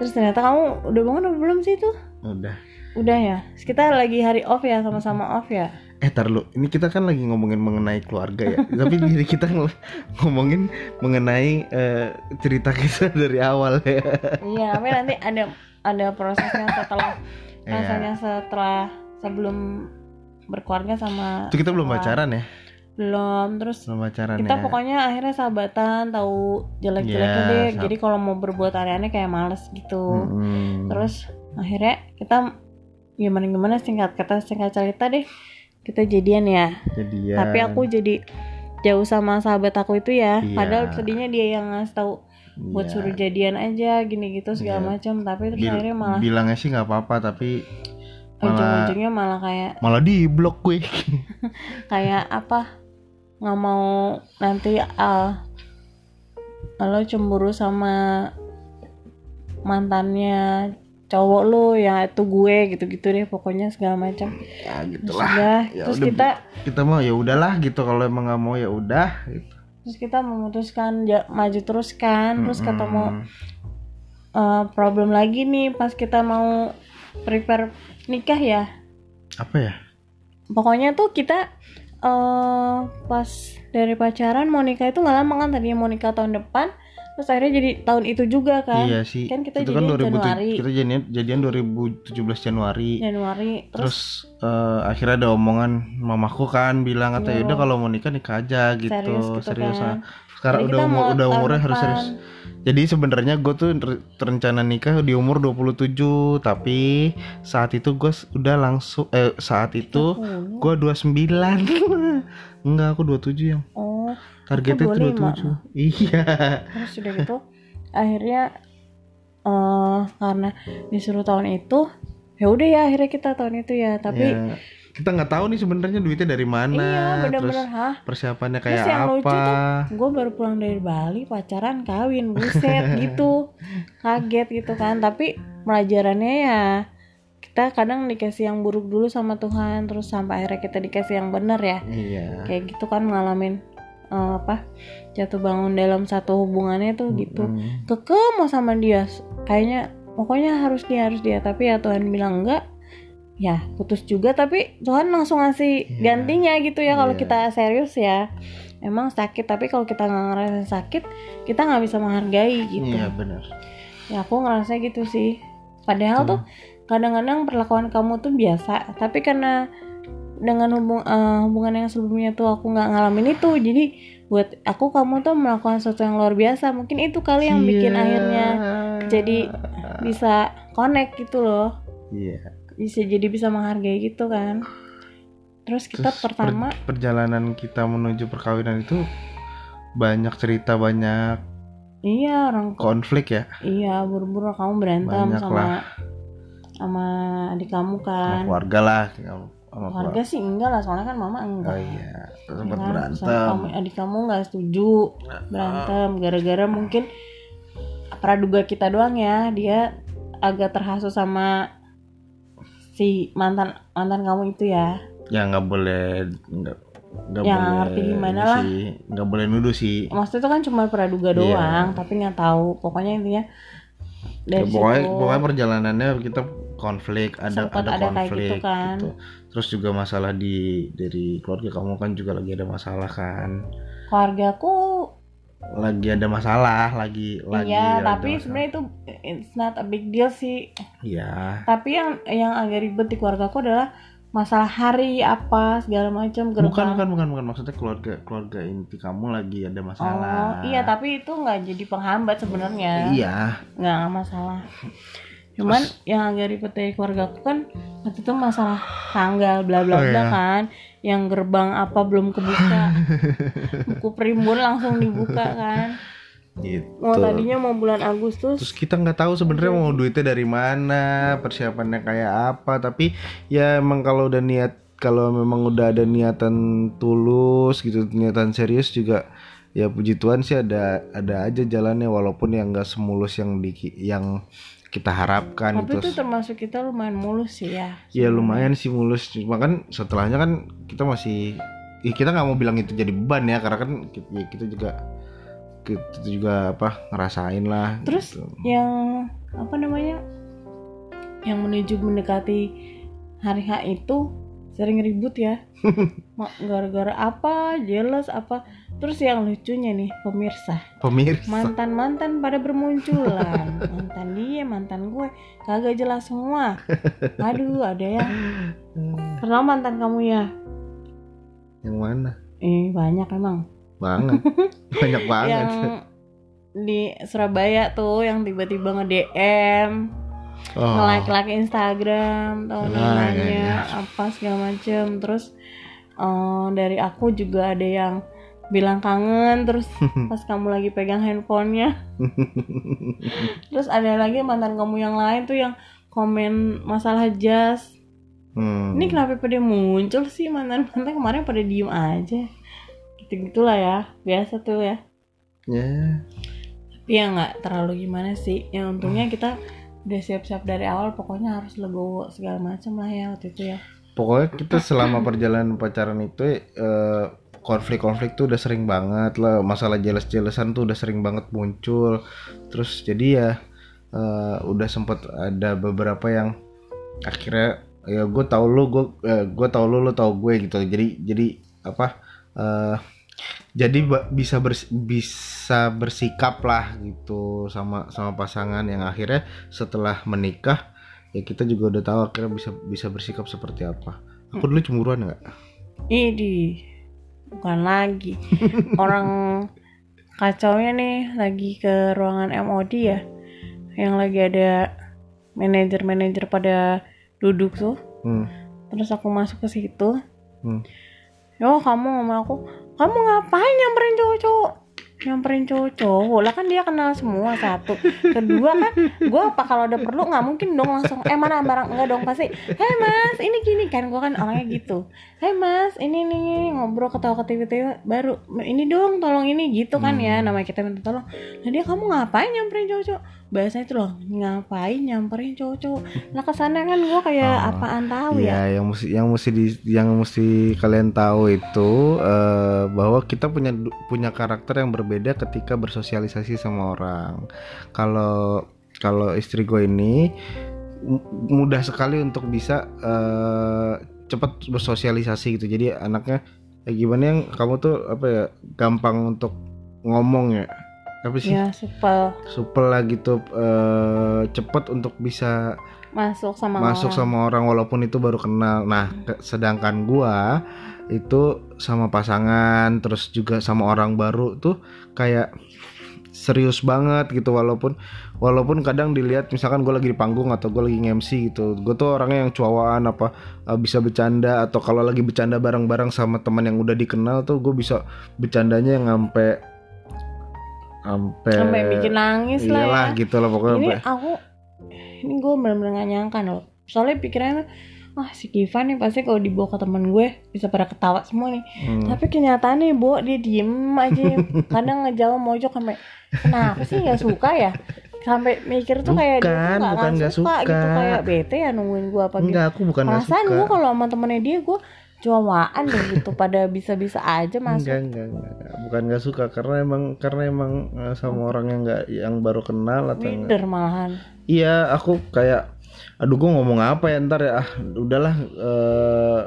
Terus ternyata kamu udah bangun apa belum sih tuh? Udah. Udah ya? Kita lagi hari off ya sama-sama off ya eh tar lu. Ini kita kan lagi ngomongin mengenai keluarga ya. Tapi diri kita ng- ngomongin mengenai eh, cerita kita dari awal ya. Iya tapi nanti ada ada prosesnya setelah Iya. rasanya setelah sebelum berkeluarga sama itu kita belum pacaran ya? Belum terus belum pacaran kita ya. pokoknya akhirnya sahabatan tahu jelek-jeleknya Iya, deh. jadi kalau mau berbuat aneh-aneh kayak males gitu. Mm-mm. terus akhirnya kita gimana gimana singkat kata singkat cerita deh kita jadian ya jadian tapi aku jadi jauh sama sahabat aku itu ya Iya. padahal tadinya dia yang ngasih tahu buat Iya. suruh jadian aja gini gitu segala Iya. macam tapi terus Bil- akhirnya malah bilangnya sih nggak apa-apa tapi ujung-ujungnya malah kayak malah di blok gue kayak apa nggak mau nanti ah lo cemburu sama mantannya cowok lo ya itu gue gitu-gitu deh pokoknya segala macam ya gitulah udah Ya terus udah, kita kita mau ya udahlah gitu kalau emang nggak mau ya udah gitu. terus kita memutuskan ja- maju terus kan terus Mm-mm. ketemu eh, problem lagi nih pas kita mau prepare nikah ya apa ya pokoknya tuh kita eh pas dari pacaran mau nikah itu nggak lama kan tadinya mau nikah tahun depan terus akhirnya jadi tahun itu juga kan. Iya sih. Kan kita itu kan jadian 2000 Januari. kita jadian jadian 2017 Januari. Januari terus, terus eh, akhirnya ada omongan mamaku kan bilang kata Iya. udah kalau mau nikah nikah aja gitu serius gitu serius kan. ah. sekarang Jadi udah umur udah umurnya harus serius. jadi sebenarnya gue tuh re- rencana nikah di umur 27 tapi saat itu gue udah langsung eh saat itu gue 29 enggak aku 27 yang. Oh targetnya tuh 27 25. iya. Terus udah gitu akhirnya eh karena disuruh tahun itu ya udah ya akhirnya kita tahun itu ya. Tapi Ya, kita nggak tahu nih sebenarnya duitnya dari mana iya terus bener-bener hah? persiapannya Terus kayak yang lucu apa? gue baru pulang dari Bali pacaran kawin buset gitu. Kaget gitu kan tapi pelajarannya ya kita kadang dikasih yang buruk dulu sama Tuhan terus sampai akhirnya kita dikasih yang benar ya. Iya. Kayak gitu kan ngalamin eh, apa jatuh bangun dalam satu hubungannya tuh gitu. Mm. keke mau sama dia. Kayaknya pokoknya harus dia harus dia. Tapi ya Tuhan bilang enggak ya putus juga. Tapi Tuhan langsung ngasih Iya. gantinya gitu ya. Kalau Iya. kita serius ya emang sakit. Tapi kalau kita nggak ngerasa sakit kita nggak bisa menghargai gitu. Iya benar. Ya aku ngerasa gitu sih. Padahal Betul. tuh kadang-kadang perlakuan kamu tuh biasa. Tapi karena dengan hubung eh, hubungan yang sebelumnya tuh aku nggak ngalamin itu. Jadi buat aku kamu tuh melakukan sesuatu yang luar biasa. Mungkin itu kali yang bikin Iya. akhirnya jadi bisa connect gitu loh. Iya. Bisa jadi bisa menghargai gitu kan. Terus kita Terus per- pertama perjalanan kita menuju perkawinan itu banyak cerita banyak iya orang konflik ya? Iya buru-buru. Kamu berantem Banyak sama lah. sama adik kamu sama kan keluarga lah sama keluarga. sih enggak lah soalnya kan mama enggak. Oh iya sempat Kan, berantem. sama kamu, adik kamu nggak setuju. Berantem gara-gara mungkin praduga kita doang ya dia agak terhasut sama si mantan mantan kamu itu ya. Ya nggak boleh nggak nggak Ya, boleh ngerti gimana lah. sih, nggak boleh nuduh sih. Maksudnya itu kan cuma praduga Iya. doang tapi nggak tahu. Pokoknya intinya Ya, dari pokoknya situ pokoknya perjalanannya kita konflik ada ada ada kayak konflik gitu kan. gitu. Terus juga masalah di dari keluarga kamu kan juga lagi ada masalah kan. keluargaku Lagi ada masalah, lagi lagi iya tapi sebenarnya itu it's not a big deal sih Iya. tapi yang yang agak ribet di keluargaku adalah masalah hari apa segala macam Bukan bukan bukan bukan. Maksudnya keluarga keluarga inti kamu lagi ada masalah. oh iya tapi itu nggak jadi penghambat sebenarnya. Iya. nggak masalah. Cuman yang agak ribet dari keluarga aku kan waktu itu masalah tanggal bla bla Oh, bla iya. kan. Yang gerbang apa belum kebuka. Buku primbon langsung dibuka kan Gitu. mau tadinya mau bulan Agustus Terus kita nggak tahu sebenarnya mau duitnya dari mana, persiapannya kayak apa. Tapi ya emang kalau udah niat, kalau memang udah ada niatan tulus gitu, niatan serius juga, ya puji Tuhan sih ada ada aja jalannya walaupun yang nggak semulus yang di yang kita harapkan tapi gitu. itu termasuk kita lumayan mulus sih ya Ya lumayan sih mulus, cuma kan setelahnya kan kita masih, ya kita nggak mau bilang itu jadi beban ya, karena kan kita, ya kita juga kita juga apa ngerasain lah. Terus gitu. yang apa namanya yang menuju mendekati hari H itu sering ribut ya gara-gara apa jealous apa terus yang lucunya nih pemirsa pemirsa. mantan mantan pada bermunculan mantan dia mantan gue kagak jelas semua aduh ada ya kenal mantan kamu ya Yang mana? eh banyak emang Banget. Banyak banget. yang di Surabaya tuh yang tiba-tiba nge DM Oh. nge-like-like Instagram atau Ah, namanya iya, iya. apa segala macem terus eh, dari aku juga ada yang bilang kangen terus pas kamu lagi pegang handphonenya terus ada lagi mantan kamu yang lain tuh yang komen masalah jas Hmm. ini kenapa pada muncul sih mantan mantan kemarin pada diem aja gitu gitulah ya biasa tuh ya Ya. tapi ya nggak terlalu gimana sih ya untungnya kita udah siap-siap dari awal pokoknya harus legowo segala macam lah ya waktu itu ya Pokoknya kita selama perjalanan pacaran itu eh, konflik-konflik tuh udah sering banget lah. Masalah jelas-jelasan tuh udah sering banget muncul. Terus jadi ya eh, udah sempet ada beberapa yang akhirnya ya gue tau lu gue gue tau lu lu tau gue gitu. Jadi jadi apa? eh jadi bisa bers- bisa bersikap lah gitu sama sama pasangan yang akhirnya setelah menikah ya kita juga udah tahu akhirnya bisa bisa bersikap seperti apa. Aku dulu cemburuan nggak? Ini bukan lagi. Orang kacaunya nih lagi ke ruangan MOD ya yang lagi ada manajer-manajer pada duduk tuh. Hmm. terus aku masuk ke situ. Hmm. yo kamu sama aku kamu ngapain nyamperin cowok-cowok? Nyamperin cowok-cowok. Lah kan dia kenal semua satu. Kedua kan gue apa kalau ada perlu nggak mungkin dong langsung eh mana barang enggak dong? Pasti hei mas ini gini. Kan gue kan orangnya gitu hei mas. Ini nih ngobrol ketawa ketiwi baru. Ini dong tolong ini. Gitu kan ya namanya kita minta tolong. Nah dia kamu ngapain nyamperin cowok-cowok? Bahasanya itu loh ngapain nyamperin cowok-cowok? Lah ke sana kan gue kayak Oh, apaan tahu ya ya? yang mesti yang mesti di yang mesti kalian tahu itu eh, bahwa kita punya punya karakter yang berbeda ketika bersosialisasi sama orang. Kalau kalau istri gue ini mu- mudah sekali untuk bisa eh, cepat bersosialisasi gitu. Jadi anaknya eh, gimana yang kamu tuh apa ya gampang untuk ngomong ya? Apa sih? Ya supel. Supel lah gitu eh, cepet untuk bisa masuk sama masuk orang. sama orang walaupun itu baru kenal. Nah, ke- sedangkan gua itu sama pasangan terus juga sama orang baru tuh kayak serius banget gitu walaupun walaupun kadang dilihat misalkan gue lagi di panggung atau gue lagi nge-MC gitu gue tuh orangnya yang cuawaan apa uh, bisa bercanda atau kalau lagi bercanda bareng-bareng sama teman yang udah dikenal tuh gue bisa bercandanya yang sampai sampai sampai bikin nangis lah ya. iyalah gitu lah pokoknya ini sampai- aku ini gue bener-bener gak nyangka loh. Soalnya pikirannya wah si Kiva nih pasti kalau dibawa ke teman gue bisa pada ketawa semua nih. Hmm. tapi kenyataannya bu dia diem aja. Kadang ngejawab mojok sampai kenapa sih nggak suka ya? Sampai mikir tuh kayak dia Bukan, tuh nggak bukan nggak nggak suka, gitu suka. kayak bete ya nungguin gue apa gitu. Enggak, aku bukan perasaan suka. gue kalau sama temennya dia gue cowaan deh gitu pada bisa-bisa aja masuk. Enggak, enggak enggak bukan nggak suka karena emang karena emang eh, sama orang yang nggak yang baru kenal atau minder malahan. Iya aku kayak aduh gue ngomong apa ya ntar ya? Ah udahlah eh,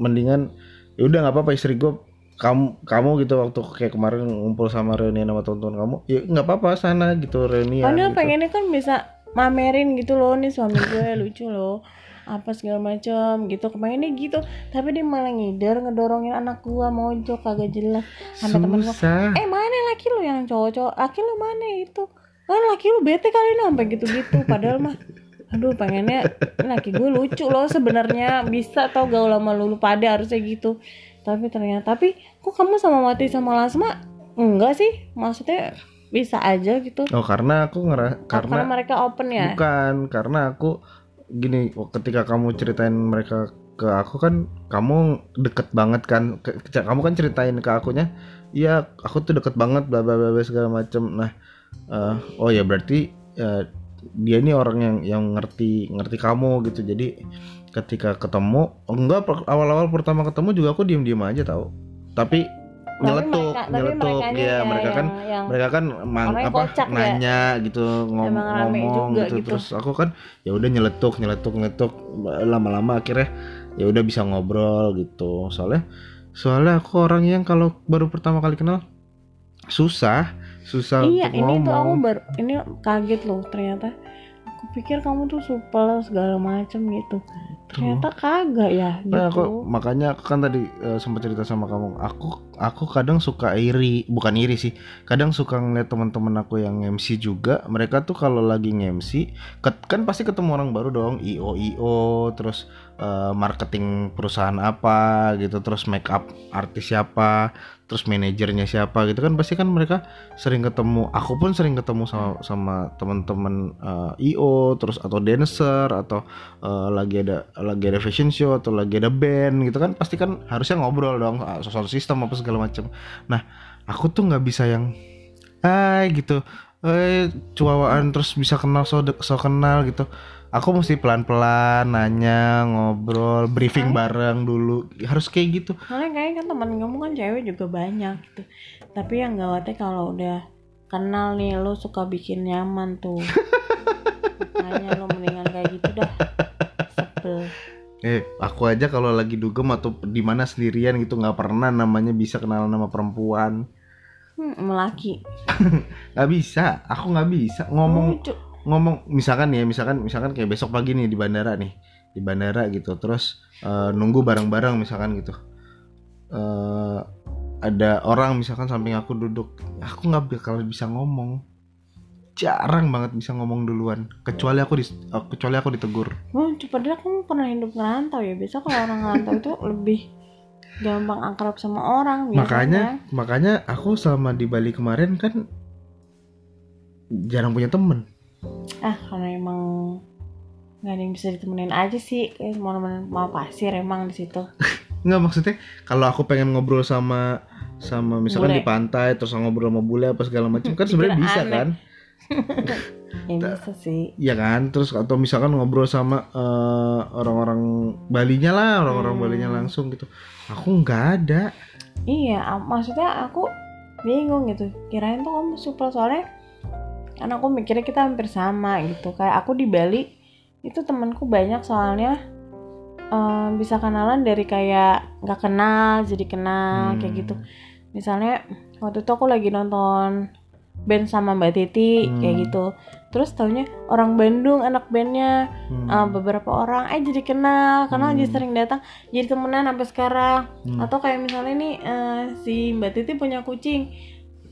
mendingan ya udah nggak apa-apa istri gue kamu kamu gitu waktu kayak kemarin ngumpul sama reuni sama teman-teman kamu ya nggak apa-apa sana gitu reuni padahal gitu. pengennya kan bisa mamerin gitu loh nih suami gue lucu loh apa segala macam gitu kepengennya gitu. Tapi dia malah ngider ngedorongin anak gua mojok kagak jelas sampai temen gua. Eh mana laki lu yang cowok-cowok? Laki lu mana itu? Kan laki lu bete kali nih sampai gitu-gitu padahal mah aduh pengennya laki gue lucu loh sebenarnya. Bisa tau gaul sama lu, lu pada harusnya gitu. Tapi ternyata tapi kok kamu sama Mati sama Lasma? Enggak sih maksudnya bisa aja gitu. Oh karena aku ngera karena, karena mereka open ya? Bukan karena aku gini ketika kamu ceritain mereka ke aku kan kamu deket banget kan? Ke- kamu kan ceritain ke akunya iya aku tuh deket banget bla bla bla segala macem. Nah eh, oh ya berarti eh, dia ini orang yang yang ngerti ngerti kamu gitu jadi ketika ketemu enggak awal-awal pertama ketemu juga aku diem-diem aja tahu tapi Tapi nyeletuk mereka- tapi nyeletuk merekanya ya ya mereka kan yang- yang mereka kan mang, Orangnya apa kocak ya. nanya gitu ngom- ngomong juga gitu. gitu. terus aku kan ya udah nyeletuk nyeletuk nyeletuk lama-lama akhirnya ya udah bisa ngobrol gitu soalnya soalnya aku orang yang kalau baru pertama kali kenal susah susah iya untuk ini tuh aku baru ini kaget loh ternyata. Aku pikir kamu tuh supel segala macem gitu. Ternyata kagak ya gitu. Nah, aku makanya aku kan tadi eh, sempat cerita sama kamu. Aku aku kadang suka iri, bukan iri sih. Kadang suka ngeliat teman-teman aku yang MC juga. Mereka tuh kalau lagi ket- kan pasti ketemu orang baru dong, IO IO, terus eh, marketing perusahaan apa gitu, terus make up artis siapa, terus manajernya siapa gitu kan pasti kan mereka sering ketemu. Aku pun sering ketemu sama sama teman-teman eh, IO, terus atau dancer atau eh, lagi ada lagi ada fashion show atau lagi ada band gitu kan pasti kan harusnya ngobrol dong ah, soal sistem apa segala macam nah aku tuh nggak bisa yang hai gitu eh cuawaan terus bisa kenal so, so kenal gitu aku mesti pelan-pelan nanya ngobrol briefing bareng dulu. Harus kayak gitu. Soalnya kayaknya kan teman kamu kan cewek juga banyak gitu. Tapi yang gawatnya kalau udah kenal nih lo suka bikin nyaman tuh. Makanya lo mendingan kayak gitu dah. Sebel. Eh aku aja kalau lagi dugem atau di mana sendirian gitu nggak pernah namanya bisa kenal nama perempuan. Hmm, melaki nggak bisa. Aku nggak bisa ngomong lucu ngomong misalkan ya misalkan misalkan kayak besok pagi nih di bandara nih di bandara gitu terus eh, nunggu bareng-bareng misalkan gitu eh ada orang misalkan samping aku duduk aku nggak bakal bisa ngomong jarang banget bisa ngomong duluan kecuali aku di eh, kecuali aku ditegur Oh, padahal kamu pernah hidup ngerantau ya. Biasa kalau orang ngerantau itu lebih gampang akrab sama orang biasanya. makanya makanya aku sama di Bali kemarin kan jarang punya temen ah karena emang nggak ada yang bisa ditemenin aja sih kayak mau nemenin mau pasir emang di situ nggak maksudnya kalau aku pengen ngobrol sama sama misalkan Bule. di pantai terus ngobrol sama bule apa segala macam kan sebenarnya bisa aneh. kan ya bisa sih Iya kan, terus atau misalkan ngobrol sama eh, orang-orang Balinya lah, orang-orang Hmm. Balinya langsung gitu. Aku nggak ada. iya maksudnya aku bingung gitu kirain tuh kamu super soalnya kan aku mikirnya kita hampir sama gitu kayak aku di Bali itu temanku banyak soalnya eh, bisa kenalan dari kayak nggak kenal jadi kenal kayak Hmm. gitu misalnya waktu itu aku lagi nonton band sama Mbak Titi Hmm. kayak gitu terus taunya orang Bandung anak bandnya Hmm. eh, beberapa orang eh jadi kenal karena Hmm. jadi sering datang jadi temenan sampai sekarang Hmm. atau kayak misalnya nih eh, si Mbak Titi punya kucing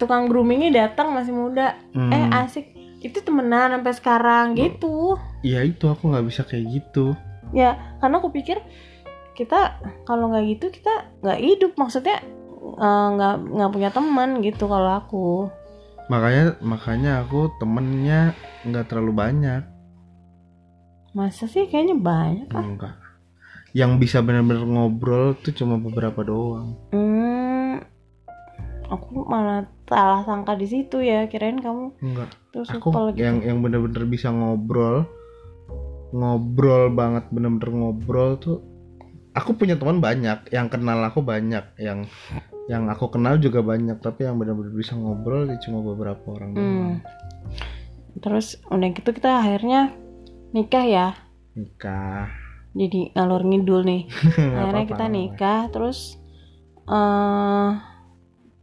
tukang groomingnya datang masih muda Hmm. eh asik itu temenan sampai sekarang gitu Ya itu aku nggak bisa kayak gitu. ya karena aku pikir kita kalau nggak gitu kita nggak hidup maksudnya eh, nggak nggak punya teman gitu kalau aku Makanya makanya aku temennya nggak terlalu banyak. masa sih kayaknya banyak ah Enggak. Yang bisa benar-benar ngobrol tuh cuma beberapa doang. hmm, aku malah salah sangka di situ ya kirain kamu Enggak. tuh Aku gitu yang yang benar-benar bisa ngobrol ngobrol banget bener-bener ngobrol tuh aku punya teman banyak yang kenal aku banyak yang yang aku kenal juga banyak tapi yang benar-benar bisa ngobrol ya cuma beberapa orang doang. Hmm. Terus udah gitu kita akhirnya nikah ya. nikah Jadi ngalor ngidul nih. Akhirnya apa-apa, kita nggak nikah terus eh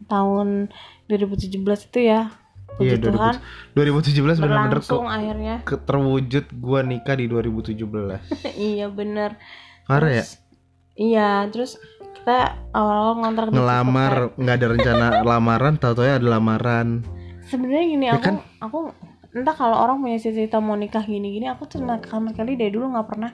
tahun 2017 itu ya. Puji Iya, Tuhan 2017 benar-benar ke, akhirnya. ke terwujud gua nikah di 2017 iya bener. parah ya Iya, terus kita awal-awal ngontrak ngelamar nggak ada rencana lamaran tahu-tahu ya ada lamaran. Sebenarnya gini Ya aku kan? aku entah kalau orang punya cita-cita mau nikah gini-gini aku tuh sama sekali dari dulu nggak pernah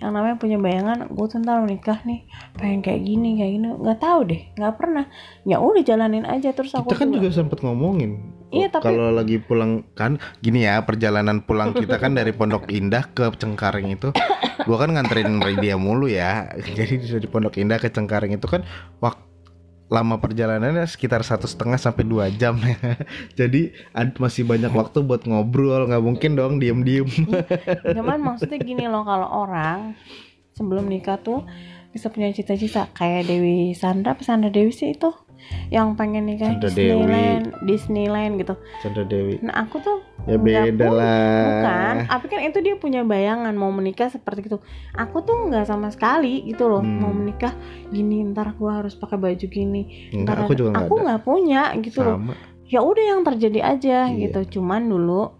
yang namanya punya bayangan gue tuh ntar nikah nih pengen kayak gini kayak gini. Nggak tahu deh nggak pernah. Ya udah jalanin aja terus aku kita kan juga- juga sempat ngomongin. Iya, tapi- kalau lagi pulang kan gini ya perjalanan pulang kita kan dari Pondok Indah ke Cengkareng itu gua kan nganterin dia mulu ya. Jadi dari Pondok Indah ke Cengkareng itu kan waktu lama perjalanannya sekitar satu setengah sampai dua jam ya. Jadi ad- masih banyak waktu buat ngobrol. Nggak mungkin dong diem diem cuman maksudnya gini loh kalau orang sebelum nikah tuh bisa punya cita-cita. Kayak Dewi Sandra Sandra Dewi sih itu yang pengen nikah Sandra Disneyland Disneyland gitu. Chandra Dewi. Nah aku tuh ya beda pun- lah. Bukan tapi kan itu dia punya bayangan mau menikah seperti itu. Aku tuh nggak sama sekali gitu loh Hmm. mau menikah gini ntar gua harus pakai baju gini. Enggak, ntar aku juga nggak aku nggak punya gitu loh. Sama. Ya udah yang terjadi aja Iya. gitu. Cuman dulu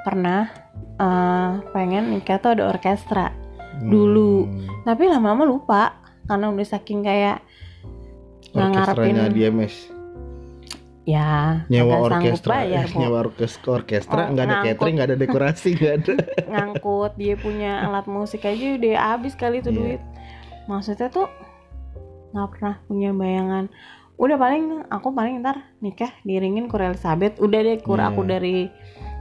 pernah eh, pengen nikah tuh ada orkestra. Dulu. Hmm. tapi lama-lama lupa karena udah saking kayak orkestranya DMS ya nyewa orkestra bayar, eh, nyewa orkestra orkestra Oh, nggak ada ngangkut. catering nggak ada dekorasi nggak ada. Ngangkut dia punya alat musik aja udah habis kali itu Iya. duit. Maksudnya tuh nggak pernah punya bayangan. Udah paling aku paling ntar nikah diringin Kur Elizabeth. Udah deh kur Iya. aku dari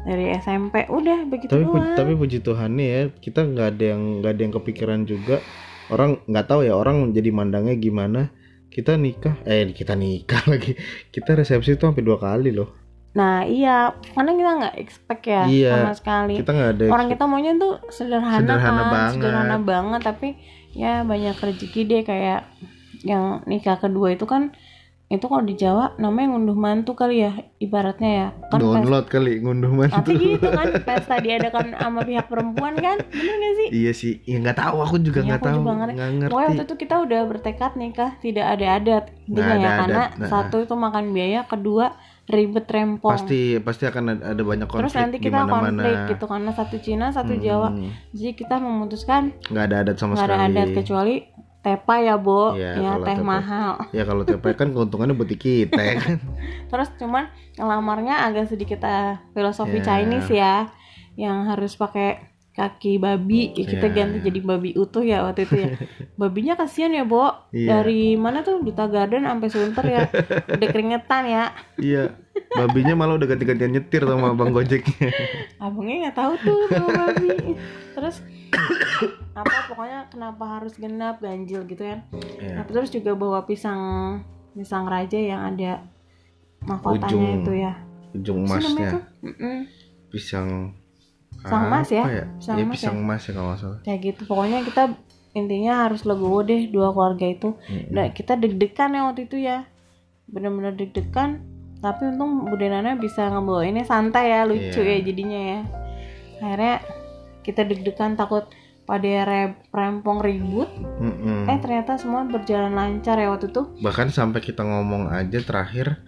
dari SMP udah begitu tapi doang. tapi puji Tuhan nih ya kita nggak ada yang nggak ada yang kepikiran juga. Orang nggak tahu ya orang jadi mandangnya gimana kita nikah. Eh kita nikah lagi. Kita resepsi itu sampai dua kali loh. Nah iya. Karena kita nggak expect ya Iya, sama sekali. Kita nggak ada orang kita maunya tuh sederhana, Sederhana kan banget. sederhana banget. Tapi ya banyak rezeki deh. Kayak yang nikah kedua itu kan itu kalau di Jawa namanya ngunduh mantu kali ya ibaratnya ya. Kan pesta, download kali ngunduh mantu. Gitu kan pesta diadakan sama pihak perempuan kan bener gak sih? Iya sih ya nggak tahu aku juga Iya, nggak aku tahu ngerti. nggak Pokoknya ngerti. Waktu itu kita udah bertekad nikah tidak ada adat. Intinya ada ya karena adat, nah. satu itu makan biaya kedua ribet rempong. Pasti pasti akan ada, banyak konflik terus nanti kita mana-mana konflik gitu karena satu Cina satu Hmm, Jawa jadi kita memutuskan nggak ada adat sama nggak ada sekali. adat kecuali tepa ya bo Iya, ya kalau teh tepa. mahal ya kalau TP kan keuntungannya buat kita ya kan terus cuman ngelamarnya agak sedikit eh, filosofi Ya. Chinese ya yang harus pakai kaki babi ya kita Ya. ganti jadi babi utuh ya waktu itu ya babinya kasihan ya bo Iya. dari mana tuh Duta Garden sampai Sunter ya udah keringetan ya Iya, babinya malah udah ganti-gantian nyetir sama bang gojeknya. abangnya nggak tahu tuh kalau babi terus apa pokoknya kenapa harus genap ganjil gitu kan Iya. Nah, terus juga bawa pisang pisang raja yang ada mahkotanya Ujung itu ya. Ujung emasnya, pisang. Pisang emas ya? apa Pisang Iya, emas pisang emas ya kalau nggak salah. Kayak gitu. Pokoknya kita intinya harus legowo deh dua keluarga itu. Mm-mm. Nah, kita deg-degan ya waktu itu ya. Bener-bener deg-degan. Tapi untung Bu Denana bisa ngebawainnya santai ya, lucu Iya. ya jadinya ya. Akhirnya kita deg-degan takut pada re- rempong ribut. Mm-mm. Eh ternyata semua berjalan lancar ya waktu itu. Bahkan sampai kita ngomong aja terakhir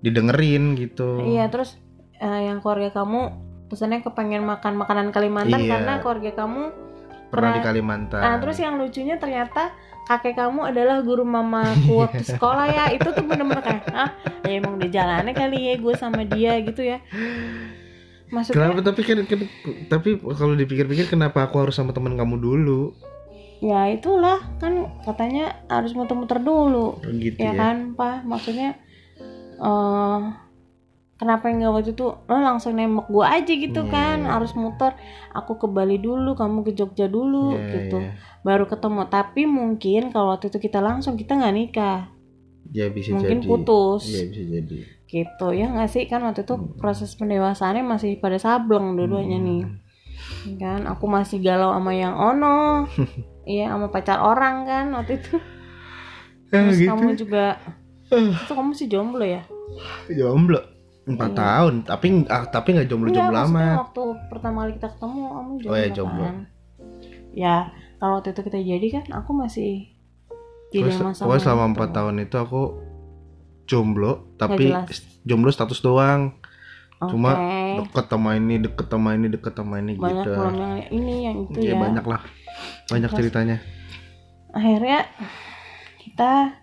didengerin gitu. Iya terus eh, yang keluarga kamu pesannya kepengen makan makanan Kalimantan Iya. karena keluarga kamu Pernah pernah- di Kalimantan. Nah terus yang lucunya ternyata kakek kamu adalah guru mamaku waktu sekolah ya itu tuh bener-bener kayak ah ya emang udah jalannya kali ya gue sama dia gitu ya maksudnya Kenapa tapi kan, kan- tapi kalau dipikir-pikir kenapa aku harus sama teman kamu dulu? ya itulah kan katanya harus muter-muter dulu Gitu ya ya. kan pak maksudnya eh kenapa nggak waktu itu lo langsung nembak gue aja gitu Iya, kan iya. harus muter aku ke Bali dulu kamu ke Jogja dulu Iya, gitu iya. baru ketemu tapi mungkin kalau waktu itu kita langsung kita nggak nikah Ya bisa mungkin jadi. putus Iya bisa jadi. gitu ya nggak sih kan waktu itu Hmm. proses pendewasaannya masih pada sableng dua-duanya Hmm. nih kan aku masih galau sama yang ono iya sama pacar orang kan waktu itu Ya, terus gitu. kamu juga itu kamu sih jomblo ya Jomblo. Empat tahun, tapi ah, tapi nggak jomblo jomblo amat. waktu pertama kali kita ketemu kamu jomblo Oh, ya, jomblo. kan ya kalau waktu itu kita jadi kan aku masih jadi masa selama empat tahun itu aku jomblo, tapi jomblo status doang. Cuma Oke. deket sama ini, deket sama ini, deket sama ini banyak gitu. yang ini yang itu Iya ya banyak lah, banyak Terus- ceritanya. akhirnya kita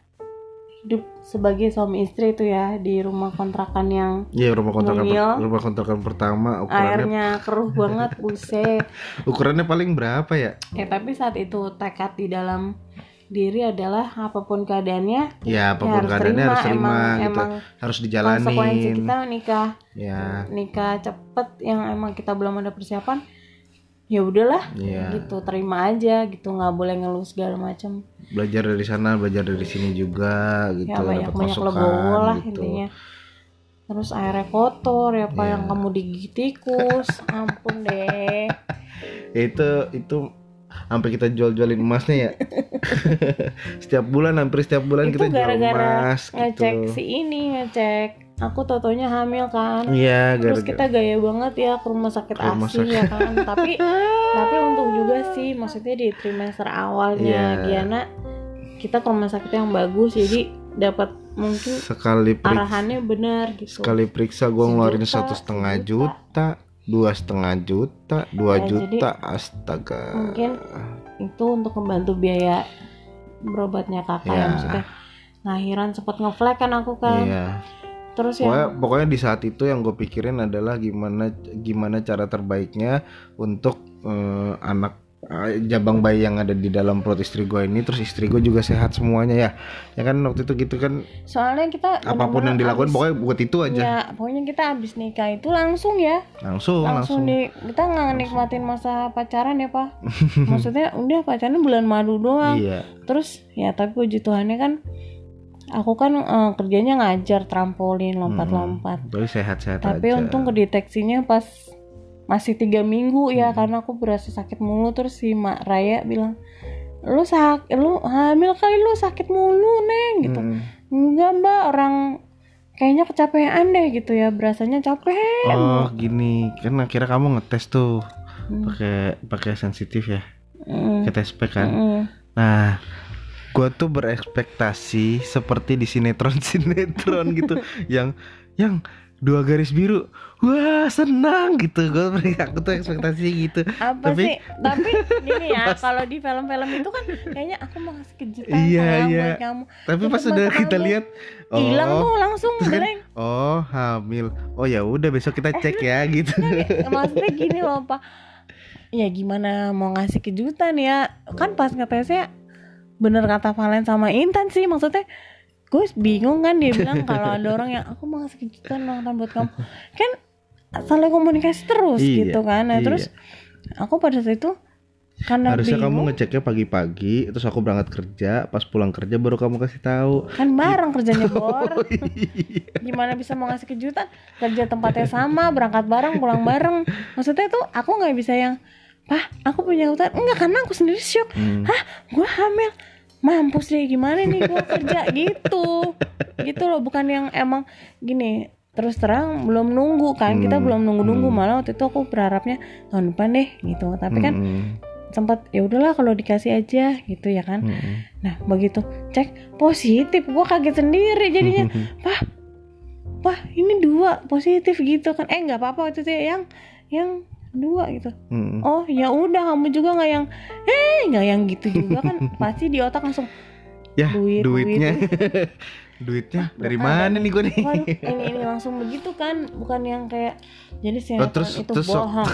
hidup sebagai suami istri itu ya di rumah kontrakan yang Iya rumah kontrakan per- rumah kontrakan pertama ukurannya airnya keruh banget buset. Ukurannya paling berapa ya? ya tapi saat itu tekad di dalam diri adalah apa pun keadaannya Ya apa pun harus keadaannya terima, harus terima emang- gitu, emang harus konsekuensi dijalanin. kita nikah Ya, nikah cepet yang emang kita belum ada persiapan ya udahlah ya. gitu terima aja gitu nggak boleh ngeluh segala macam belajar dari sana, belajar dari sini juga gitu, ya banyak dapat banyak masukan lah gitu. intinya terus airnya kotor ya apa Iya. yang kamu digigit tikus ampun deh Ya, itu itu sampai kita jual-jualin emasnya ya. setiap bulan hampir setiap bulan itu kita jual gara-gara emas ngecek gitu. si ini ngecek aku totonya hamil kan. Iya, terus gara-gara. kita gaya banget ya ke rumah sakit Ke rumah ASI ya kan. Tapi tapi untung juga sih maksudnya di trimester awalnya Iya. Giana kita ke rumah sakit yang bagus jadi dapat mungkin sekali periksa, arahannya benar gitu. Sekali periksa gue ngeluarin satu setengah juta, dua setengah juta, dua Ya, jadi juta, astaga. mungkin itu untuk membantu biaya berobatnya kakak Iya. ya maksudnya lahiran sempat ngeflag kan aku kan Iya. Terus Pokoknya, yang pokoknya di saat itu yang gue pikirin adalah gimana gimana cara terbaiknya untuk eh, anak eh, jabang bayi yang ada di dalam perut istri gue ini terus istri gue juga sehat semuanya ya. Ya kan waktu itu gitu kan soalnya kita apa pun yang dilakukan abis- pokoknya buat itu aja. Ya pokoknya kita abis nikah itu langsung ya. Langsung langsung, langsung, di kita nggak nikmatin masa pacaran ya pak. Maksudnya udah pacaran bulan madu doang. Iya. Terus ya tapi puji Tuhannya kan aku kan eh, kerjanya ngajar trampolin lompat-lompat. Tapi sehat-sehat tapi aja. untung kedeteksinya pas masih tiga minggu ya Hmm. karena aku berasa sakit mulu. Terus si Mak Raya bilang lu sak lu hamil kali lu sakit mulu neng gitu. Mm. enggak mbak orang kayaknya kecapean deh gitu ya. Berasanya capek. Oh gini. Kan akhirnya kamu ngetes tuh Hmm. pakai pakai sensitif ya Mm, pakai TSP kan. Mm. Nah, gua tuh berekspektasi seperti di sinetron-sinetron gitu, yang yang dua garis biru, wah senang gitu. Gue aku tuh ekspektasi gitu. apa Tapi- sih tapi gini ya kalau di film-film itu kan kayaknya aku mau kasih kejutan Iya, sayang iya. buat kamu Tapi pas udah kita lihat, hilang oh, tuh langsung kan, blank oh hamil. Oh ya udah besok kita cek ya gitu. maksudnya gini loh pak ya gimana mau ngasih kejutan ya kan pas ngetesnya bener kata Valen sama Intan sih maksudnya gue bingung kan dia bilang kalau ada orang yang aku mau ngasih kejutan ulang tahun buat kamu kan saling komunikasi terus Iya, gitu kan nah iya. terus aku pada saat itu karena Harusnya bingung kamu ngeceknya pagi-pagi, terus aku berangkat kerja, pas pulang kerja baru kamu kasih tahu. kan bareng kerjanya bor Oh, iya. gimana bisa mau ngasih kejutan kerja tempatnya sama berangkat bareng pulang bareng maksudnya tuh aku nggak bisa yang pah aku punya hutan enggak karena aku sendiri shock. Hmm. hah gue hamil? Mampus deh gimana nih gue kerja? Gitu. Gitu loh bukan yang emang gini terus terang belum nunggu kan. Kita Hmm, belum nunggu nunggu hmm. malah waktu itu aku berharapnya tahun depan deh gitu. Tapi kan Mm-mm. sempat ya udahlah kalau dikasih aja gitu ya kan. Mm-mm. nah begitu cek positif. Gue kaget sendiri jadinya. Pah pah ini dua positif gitu kan. Eh nggak apa-apa waktu itu ya, yang yang dua gitu. Mm-mm. oh ya udah kamu juga nggak yang eh nggak yang gitu juga kan. Pasti di otak langsung ya duit, duitnya. Duitnya dari bukan. mana nih gue nih? Waduh ini ini langsung begitu kan bukan yang kayak jadi Oh, sinetron terus- itu terus- bohong.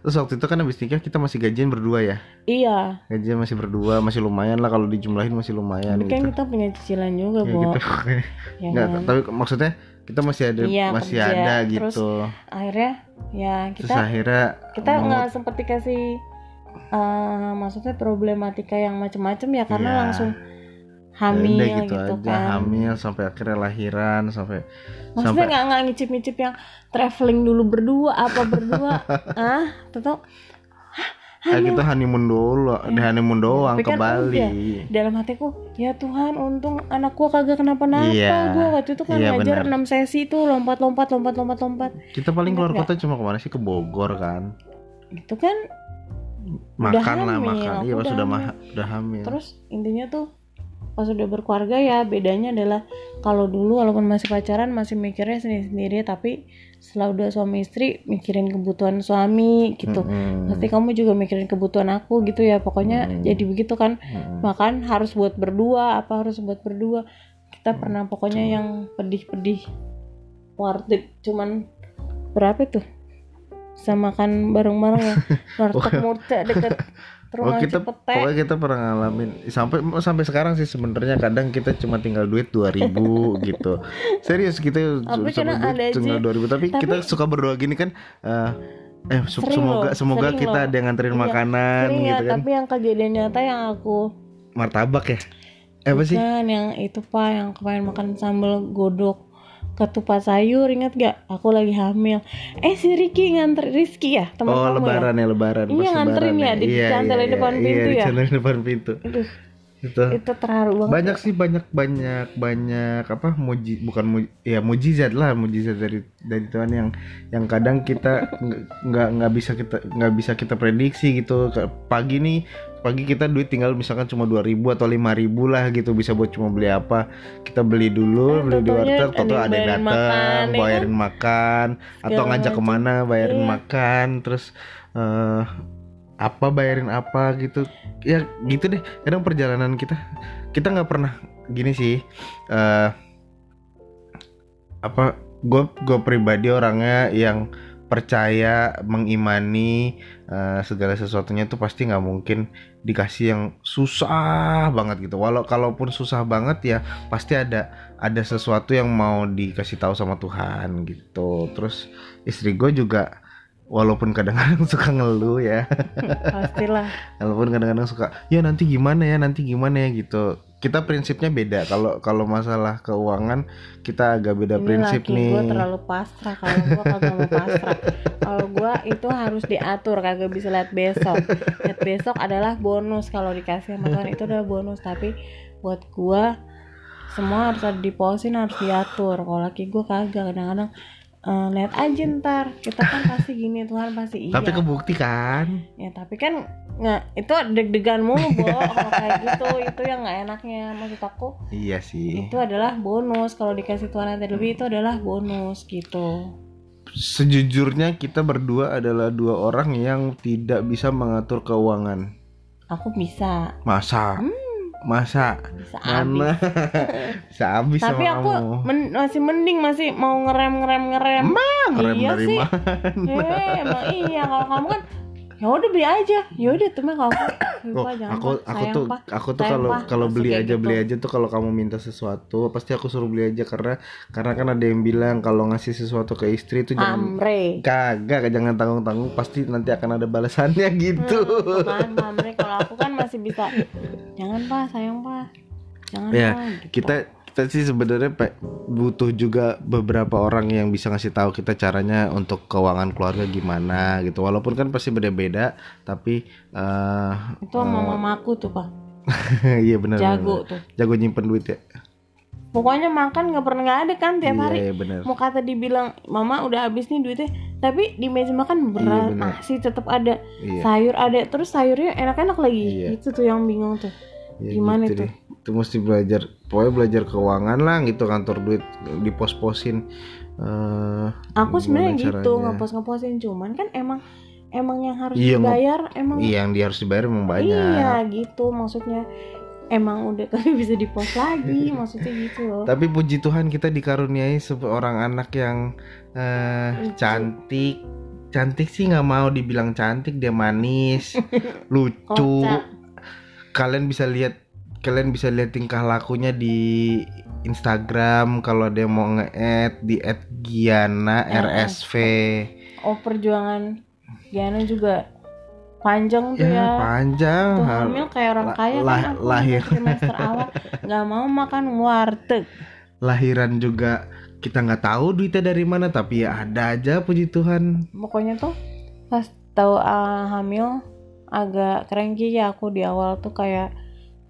terus waktu itu kan habis nikah kita masih gajian berdua ya? Iya. Gajian masih berdua masih lumayan lah kalau dijumlahin masih lumayan tapi kan gitu. kita punya cicilan juga Ya Bo. gitu. Ya Nggak, kan? tapi maksudnya kita masih ada Iya, masih kerja. ada Terus gitu akhirnya ya terus kita akhirnya kita mau- nggak sempet dikasih eh, maksudnya problematika yang macam-macam ya karena Iya. langsung ya hamil udah gitu, aja kan hamil sampai akhirnya lahiran sampai maksudnya sampai nggak nggak ngicip-ngicip yang traveling dulu berdua apa berdua ah tetap Ah, kita honeymoon dulu, di honeymoon doang Tapi ke kan Bali. udah. dalam hatiku ya Tuhan untung anak gua kagak kenapa-napa Iya. gua waktu itu kan Iya, ngajar benar. 6 sesi tuh lompat-lompat lompat-lompat lompat Kita paling Ingat keluar kota cuma ke mana sih ke Bogor kan? itu kan Makan lah makan. Iya pas udah sudah ma- udah hamil. terus intinya tuh pas udah berkeluarga ya bedanya adalah kalau dulu walaupun masih pacaran masih mikirnya sendiri-sendiri tapi setelah udah suami istri mikirin kebutuhan suami gitu. Mm-mm. pasti kamu juga mikirin kebutuhan aku gitu ya pokoknya Hmm. jadi begitu kan. Mm-mm. makan harus buat berdua apa harus buat berdua. Kita pernah pokoknya yang pedih-pedih warteg cuman berapa tuh? Bisa makan bareng-bareng ya. Warteg murca deket Oh rumah kita Cipete pokoknya kita pernah ngalamin sampai sampai sekarang sih sebenarnya kadang kita cuma tinggal duit 2000 gitu. Serius kita Tapi sampai kadang duit tinggal 2000 tapi, Tapi- kita suka berdoa gini kan eh eh se- Sering semoga loh, semoga sering kita loh. ada yang nganterin Iya, makanan Sering ya, gitu kan. tapi yang kejadian nyata yang aku Martabak ya. Eh apa sih? kan yang itu pak yang kemarin makan sambal godok ketupat sayur ingat gak aku lagi hamil eh si Ricky nganter Rizky ya teman Oh kamu lebaran ya lebaran Iya, nganterin lebaran ya, di- dicantelin depan pintu iya, ya? depan pintu. ya Aduh, Itu. itu terharu banget banyak sih banyak banyak banyak apa muji bukan muji, ya mujizat lah mujizat dari dari Tuhan yang yang kadang kita nggak- nggak bisa kita nggak bisa kita prediksi gitu pagi nih pagi kita duit tinggal misalkan cuma 2000 atau 5000 lah gitu bisa buat cuma beli apa kita beli dulu Eh, beli di warteg atau ada yang bayarin datang makan, ya bayarin makan atau ngajak macam. ke mana bayarin Iya. makan terus eh apa bayarin apa gitu ya gitu deh kadang perjalanan kita kita nggak pernah gini sih eh apa gue gue pribadi orangnya yang percaya mengimani eh, segala sesuatunya tuh pasti nggak mungkin dikasih yang susah banget gitu. Walau kalaupun susah banget ya pasti ada ada sesuatu yang mau dikasih tahu sama Tuhan gitu. Terus istri gue juga walaupun kadang-kadang suka ngeluh ya. Pastilah. Walaupun kadang-kadang suka ya nanti gimana ya nanti gimana ya gitu kita prinsipnya beda. Kalau kalau masalah keuangan kita agak beda ini prinsip laki nih. gue terlalu pasrah kalau gue kagak mau pasrah. Kalau gue itu harus diatur kagak bisa lihat besok. Lihat besok adalah bonus kalau dikasih sama Tuhan. Itu adalah bonus. Tapi buat gue semua harus ada diposin harus diatur. Kalau laki gue kagak kadang-kadang eh, lihat aja ntar. Kita kan pasti gini Tuhan pasti iya. Tapi kebukti kan? Ya tapi kan nggak itu deg-degan mulu Bo. Kalau kayak gitu itu yang nggak enaknya maksud aku. Iya sih. Itu adalah bonus. Kalau dikasih Tuhan yang lebih itu adalah bonus gitu. Sejujurnya kita berdua adalah dua orang yang tidak bisa mengatur keuangan. Aku bisa. Masa masa? Bisa mana? bisa habis tapi sama aku kamu. men- masih mending masih mau ngerem ngerem ngerem ngerem iya dari sih. mana? Eh emang iya. Kalau kamu kan ya udah beli aja. Ya udah tuh mah kalau jangan, aku aku tuh aku tuh kalau kalau beli aja beli gitu. aja tuh kalau kamu minta sesuatu pasti aku suruh beli aja karena karena kan ada yang bilang kalau ngasih sesuatu ke istri itu jangan Amre. kagak jangan tanggung tanggung pasti nanti akan ada balasannya gitu. Hmm, Amre? Kalau aku kan masih bisa. Jangan pak sayang pak. Jangan Ya, pak gitu. kita kita sih sebenarnya Pak, butuh juga beberapa orang yang bisa ngasih tahu kita caranya untuk keuangan keluarga gimana gitu. Walaupun kan pasti beda-beda tapi eh itu sama mamaku tuh pak. Iya benar jago benar. tuh. Jago nyimpen duit ya. Pokoknya makan nggak pernah nggak ada kan tiap iya hari. iya benar. Mau kata dibilang mama udah habis nih duitnya tapi di meja makan berat Iya, nasi tetap ada. Iya. Sayur ada terus sayurnya enak-enak lagi. Iya. itu tuh yang bingung tuh. Ya, Gimana gitu itu? deh. Itu mesti belajar, pokoknya belajar keuangan lah gitu kantor duit dipos-posin. eh aku sebenarnya gitu caranya. ngepos ngeposin cuman kan emang emang yang harus Iya, dibayar emang Iya, yang dia harus dibayar memang banyak. iya gitu maksudnya emang udah kali bisa dipos lagi maksudnya gitu loh Tapi puji Tuhan kita dikaruniai seorang anak yang Lucu. cantik. Cantik sih nggak mau dibilang cantik, dia manis, lucu. Kocak. Kalian bisa lihat kalian bisa lihat tingkah lakunya di Instagram kalau ada yang mau nge-add di @giana rsv. oh perjuangan Giana juga panjang tuh Ya, ya, panjang. tuh hamil kayak orang la- kaya lah- kan lahir. masih trimester awal nggak mau makan warteg lahiran juga kita nggak tahu duitnya dari mana tapi ya ada aja puji Tuhan pokoknya tuh pas tahu ah, hamil agak cranky ya aku di awal tuh kayak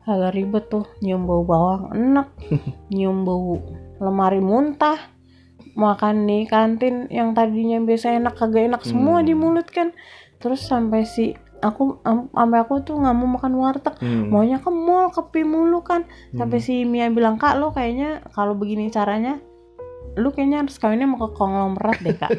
agak ribet tuh nyium bau bawang enak nyium bau lemari muntah makan di kantin yang tadinya biasa enak kagak enak semua Hmm. di mulut kan terus sampai si aku am- sampai aku tuh nggak mau makan warteg Hmm. maunya ke mall ke Pi mulu kan sampai Hmm. si Mia bilang kak lo kayaknya kalau begini caranya lu kayaknya harus kawinnya mau ke konglomerat deh kak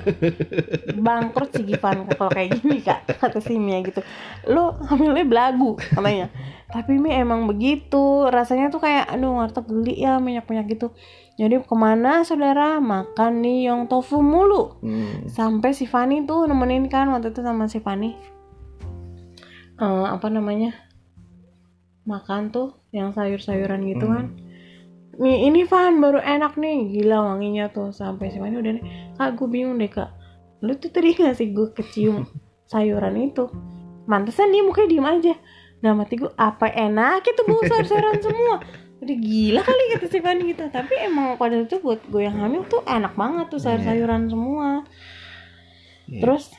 bangkrut si Givan kalau kayak gini kak kata si Mia gitu lu hamilnya belagu katanya tapi Mi emang begitu. Rasanya tuh kayak aduh warteg geli ya minyak minyak gitu. Jadi ke mana saudara? Makan nih yang tofu mulu. Hmm. sampai si Fani tuh nemenin kan waktu itu sama si Fani. Eh, apa namanya makan tuh yang sayur-sayuran gitu Hmm. kan nih ini Van baru enak nih. Gila wanginya tuh. Sampai si Fani udah nih kak gue bingung deh kak. Lu tuh tadi gak sih gue kecium sayuran itu. Mantesan dia mukanya diem aja dalam hati gue apa enak itu bau sayur-sayuran semua? Udah gila kali kata si Fani gitu. Tapi emang pada itu buat gue yang hamil tuh enak banget tuh sayur-sayuran semua. Iya. terus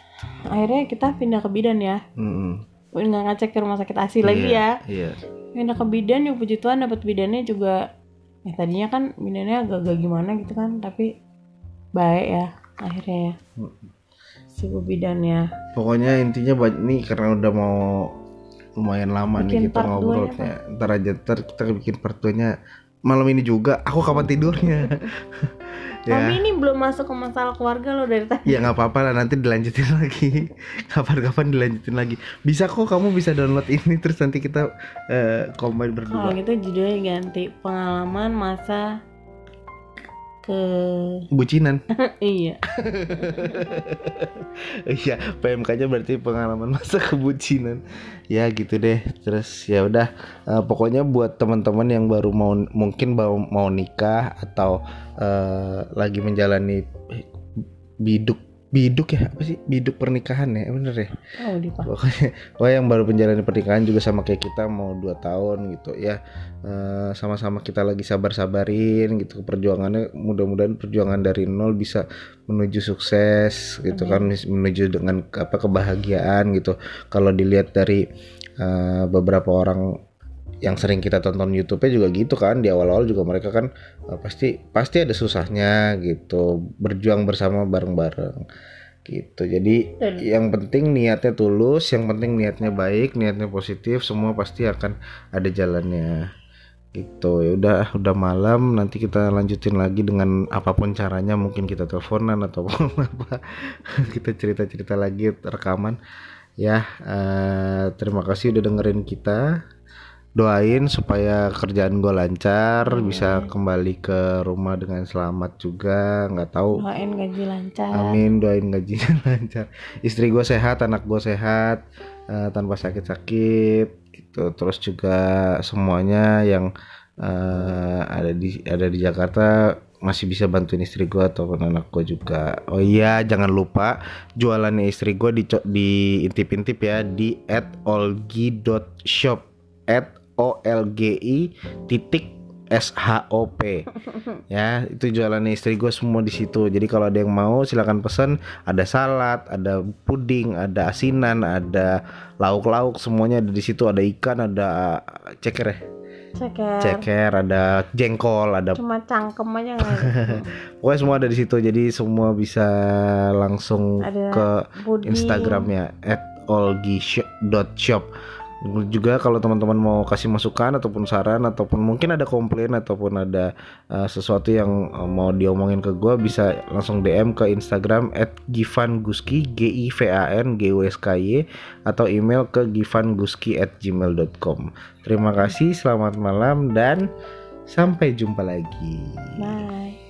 akhirnya kita pindah ke bidan ya. Hmm. nggak ngecek ke rumah sakit ASI lagi ya. Iya. pindah ke bidan yuk puji Tuhan dapat bidannya juga ya tadinya kan bidannya agak-agak gimana gitu kan tapi baik ya akhirnya ya. Si bidannya. Pokoknya intinya nih karena udah mau lumayan lama nih Bikin kita part ngobrolnya. Ntar aja ntar kita bikin part 2-nya malam ini juga. Aku kapan tidurnya? ya. Kami ini belum masuk ke masalah keluarga lo dari tadi Ya nggak apa-apa lah nanti dilanjutin lagi. Kapan-kapan dilanjutin lagi. Bisa kok kamu bisa download ini terus nanti kita eh, combine kalau berdua. gitu judulnya ganti pengalaman masa ke Bucinan. iya Iya, PMK-nya berarti pengalaman masa kebucinan. Ya gitu deh. Terus ya udah eh, pokoknya buat teman-teman yang baru mau mungkin mau, mau nikah atau eh, lagi menjalani biduk biduk ya? Apa sih? Biduk pernikahan ya? Bener ya? Oh pokoknya pokoknya yang baru menjalani pernikahan juga sama kayak kita mau dua tahun gitu ya. Eh, sama-sama kita lagi sabar-sabarin gitu. Perjuangannya mudah-mudahan perjuangan dari nol bisa menuju sukses gitu kan. Menuju dengan apa kebahagiaan gitu. Kalau dilihat dari eh, beberapa orang yang sering kita tonton YouTube-nya juga gitu kan di awal-awal juga mereka kan eh, pasti pasti ada susahnya gitu berjuang bersama bareng-bareng gitu. Jadi Dan- yang penting niatnya tulus yang penting niatnya baik niatnya positif semua pasti akan ada jalannya gitu. Ya udah udah malam nanti kita lanjutin lagi dengan apa pun caranya mungkin kita teleponan atau apa. Kita cerita cerita lagi rekaman. Ya eh, terima kasih udah dengerin kita doain supaya kerjaan gue lancar bisa kembali ke rumah dengan selamat juga nggak tahu. Doain gaji lancar. Amin doain gajinya lancar. Istri gue sehat Anak gue sehat eh, Tanpa sakit-sakit gitu. Terus juga semuanya yang eh, ada di ada di Jakarta masih bisa bantuin istri gue ataupun anak gue juga. Oh iya, jangan lupa jualannya istri gue di diintip-intip ya di @olgi.shop o l g i titik s h o p. Ya itu jualannya istri gue semua di situ. Jadi kalau ada yang mau silakan pesan. Ada salad ada puding ada asinan ada lauk-lauk semuanya ada di situ. Ada ikan ada ceker ya? Ceker. Ceker ada jengkol ada cuma cangkem aja nggak pokoknya semua ada di situ. Jadi semua bisa langsung Ada ke puding. Instagramnya @olgi.shop juga kalau teman-teman mau kasih masukan ataupun saran ataupun mungkin ada komplain ataupun ada uh, sesuatu yang uh, mau diomongin ke gue bisa langsung DM ke Instagram @givanguski g i v a n g u s k y atau email ke givanguski@gmail.com terima kasih selamat malam dan sampai jumpa lagi. Bye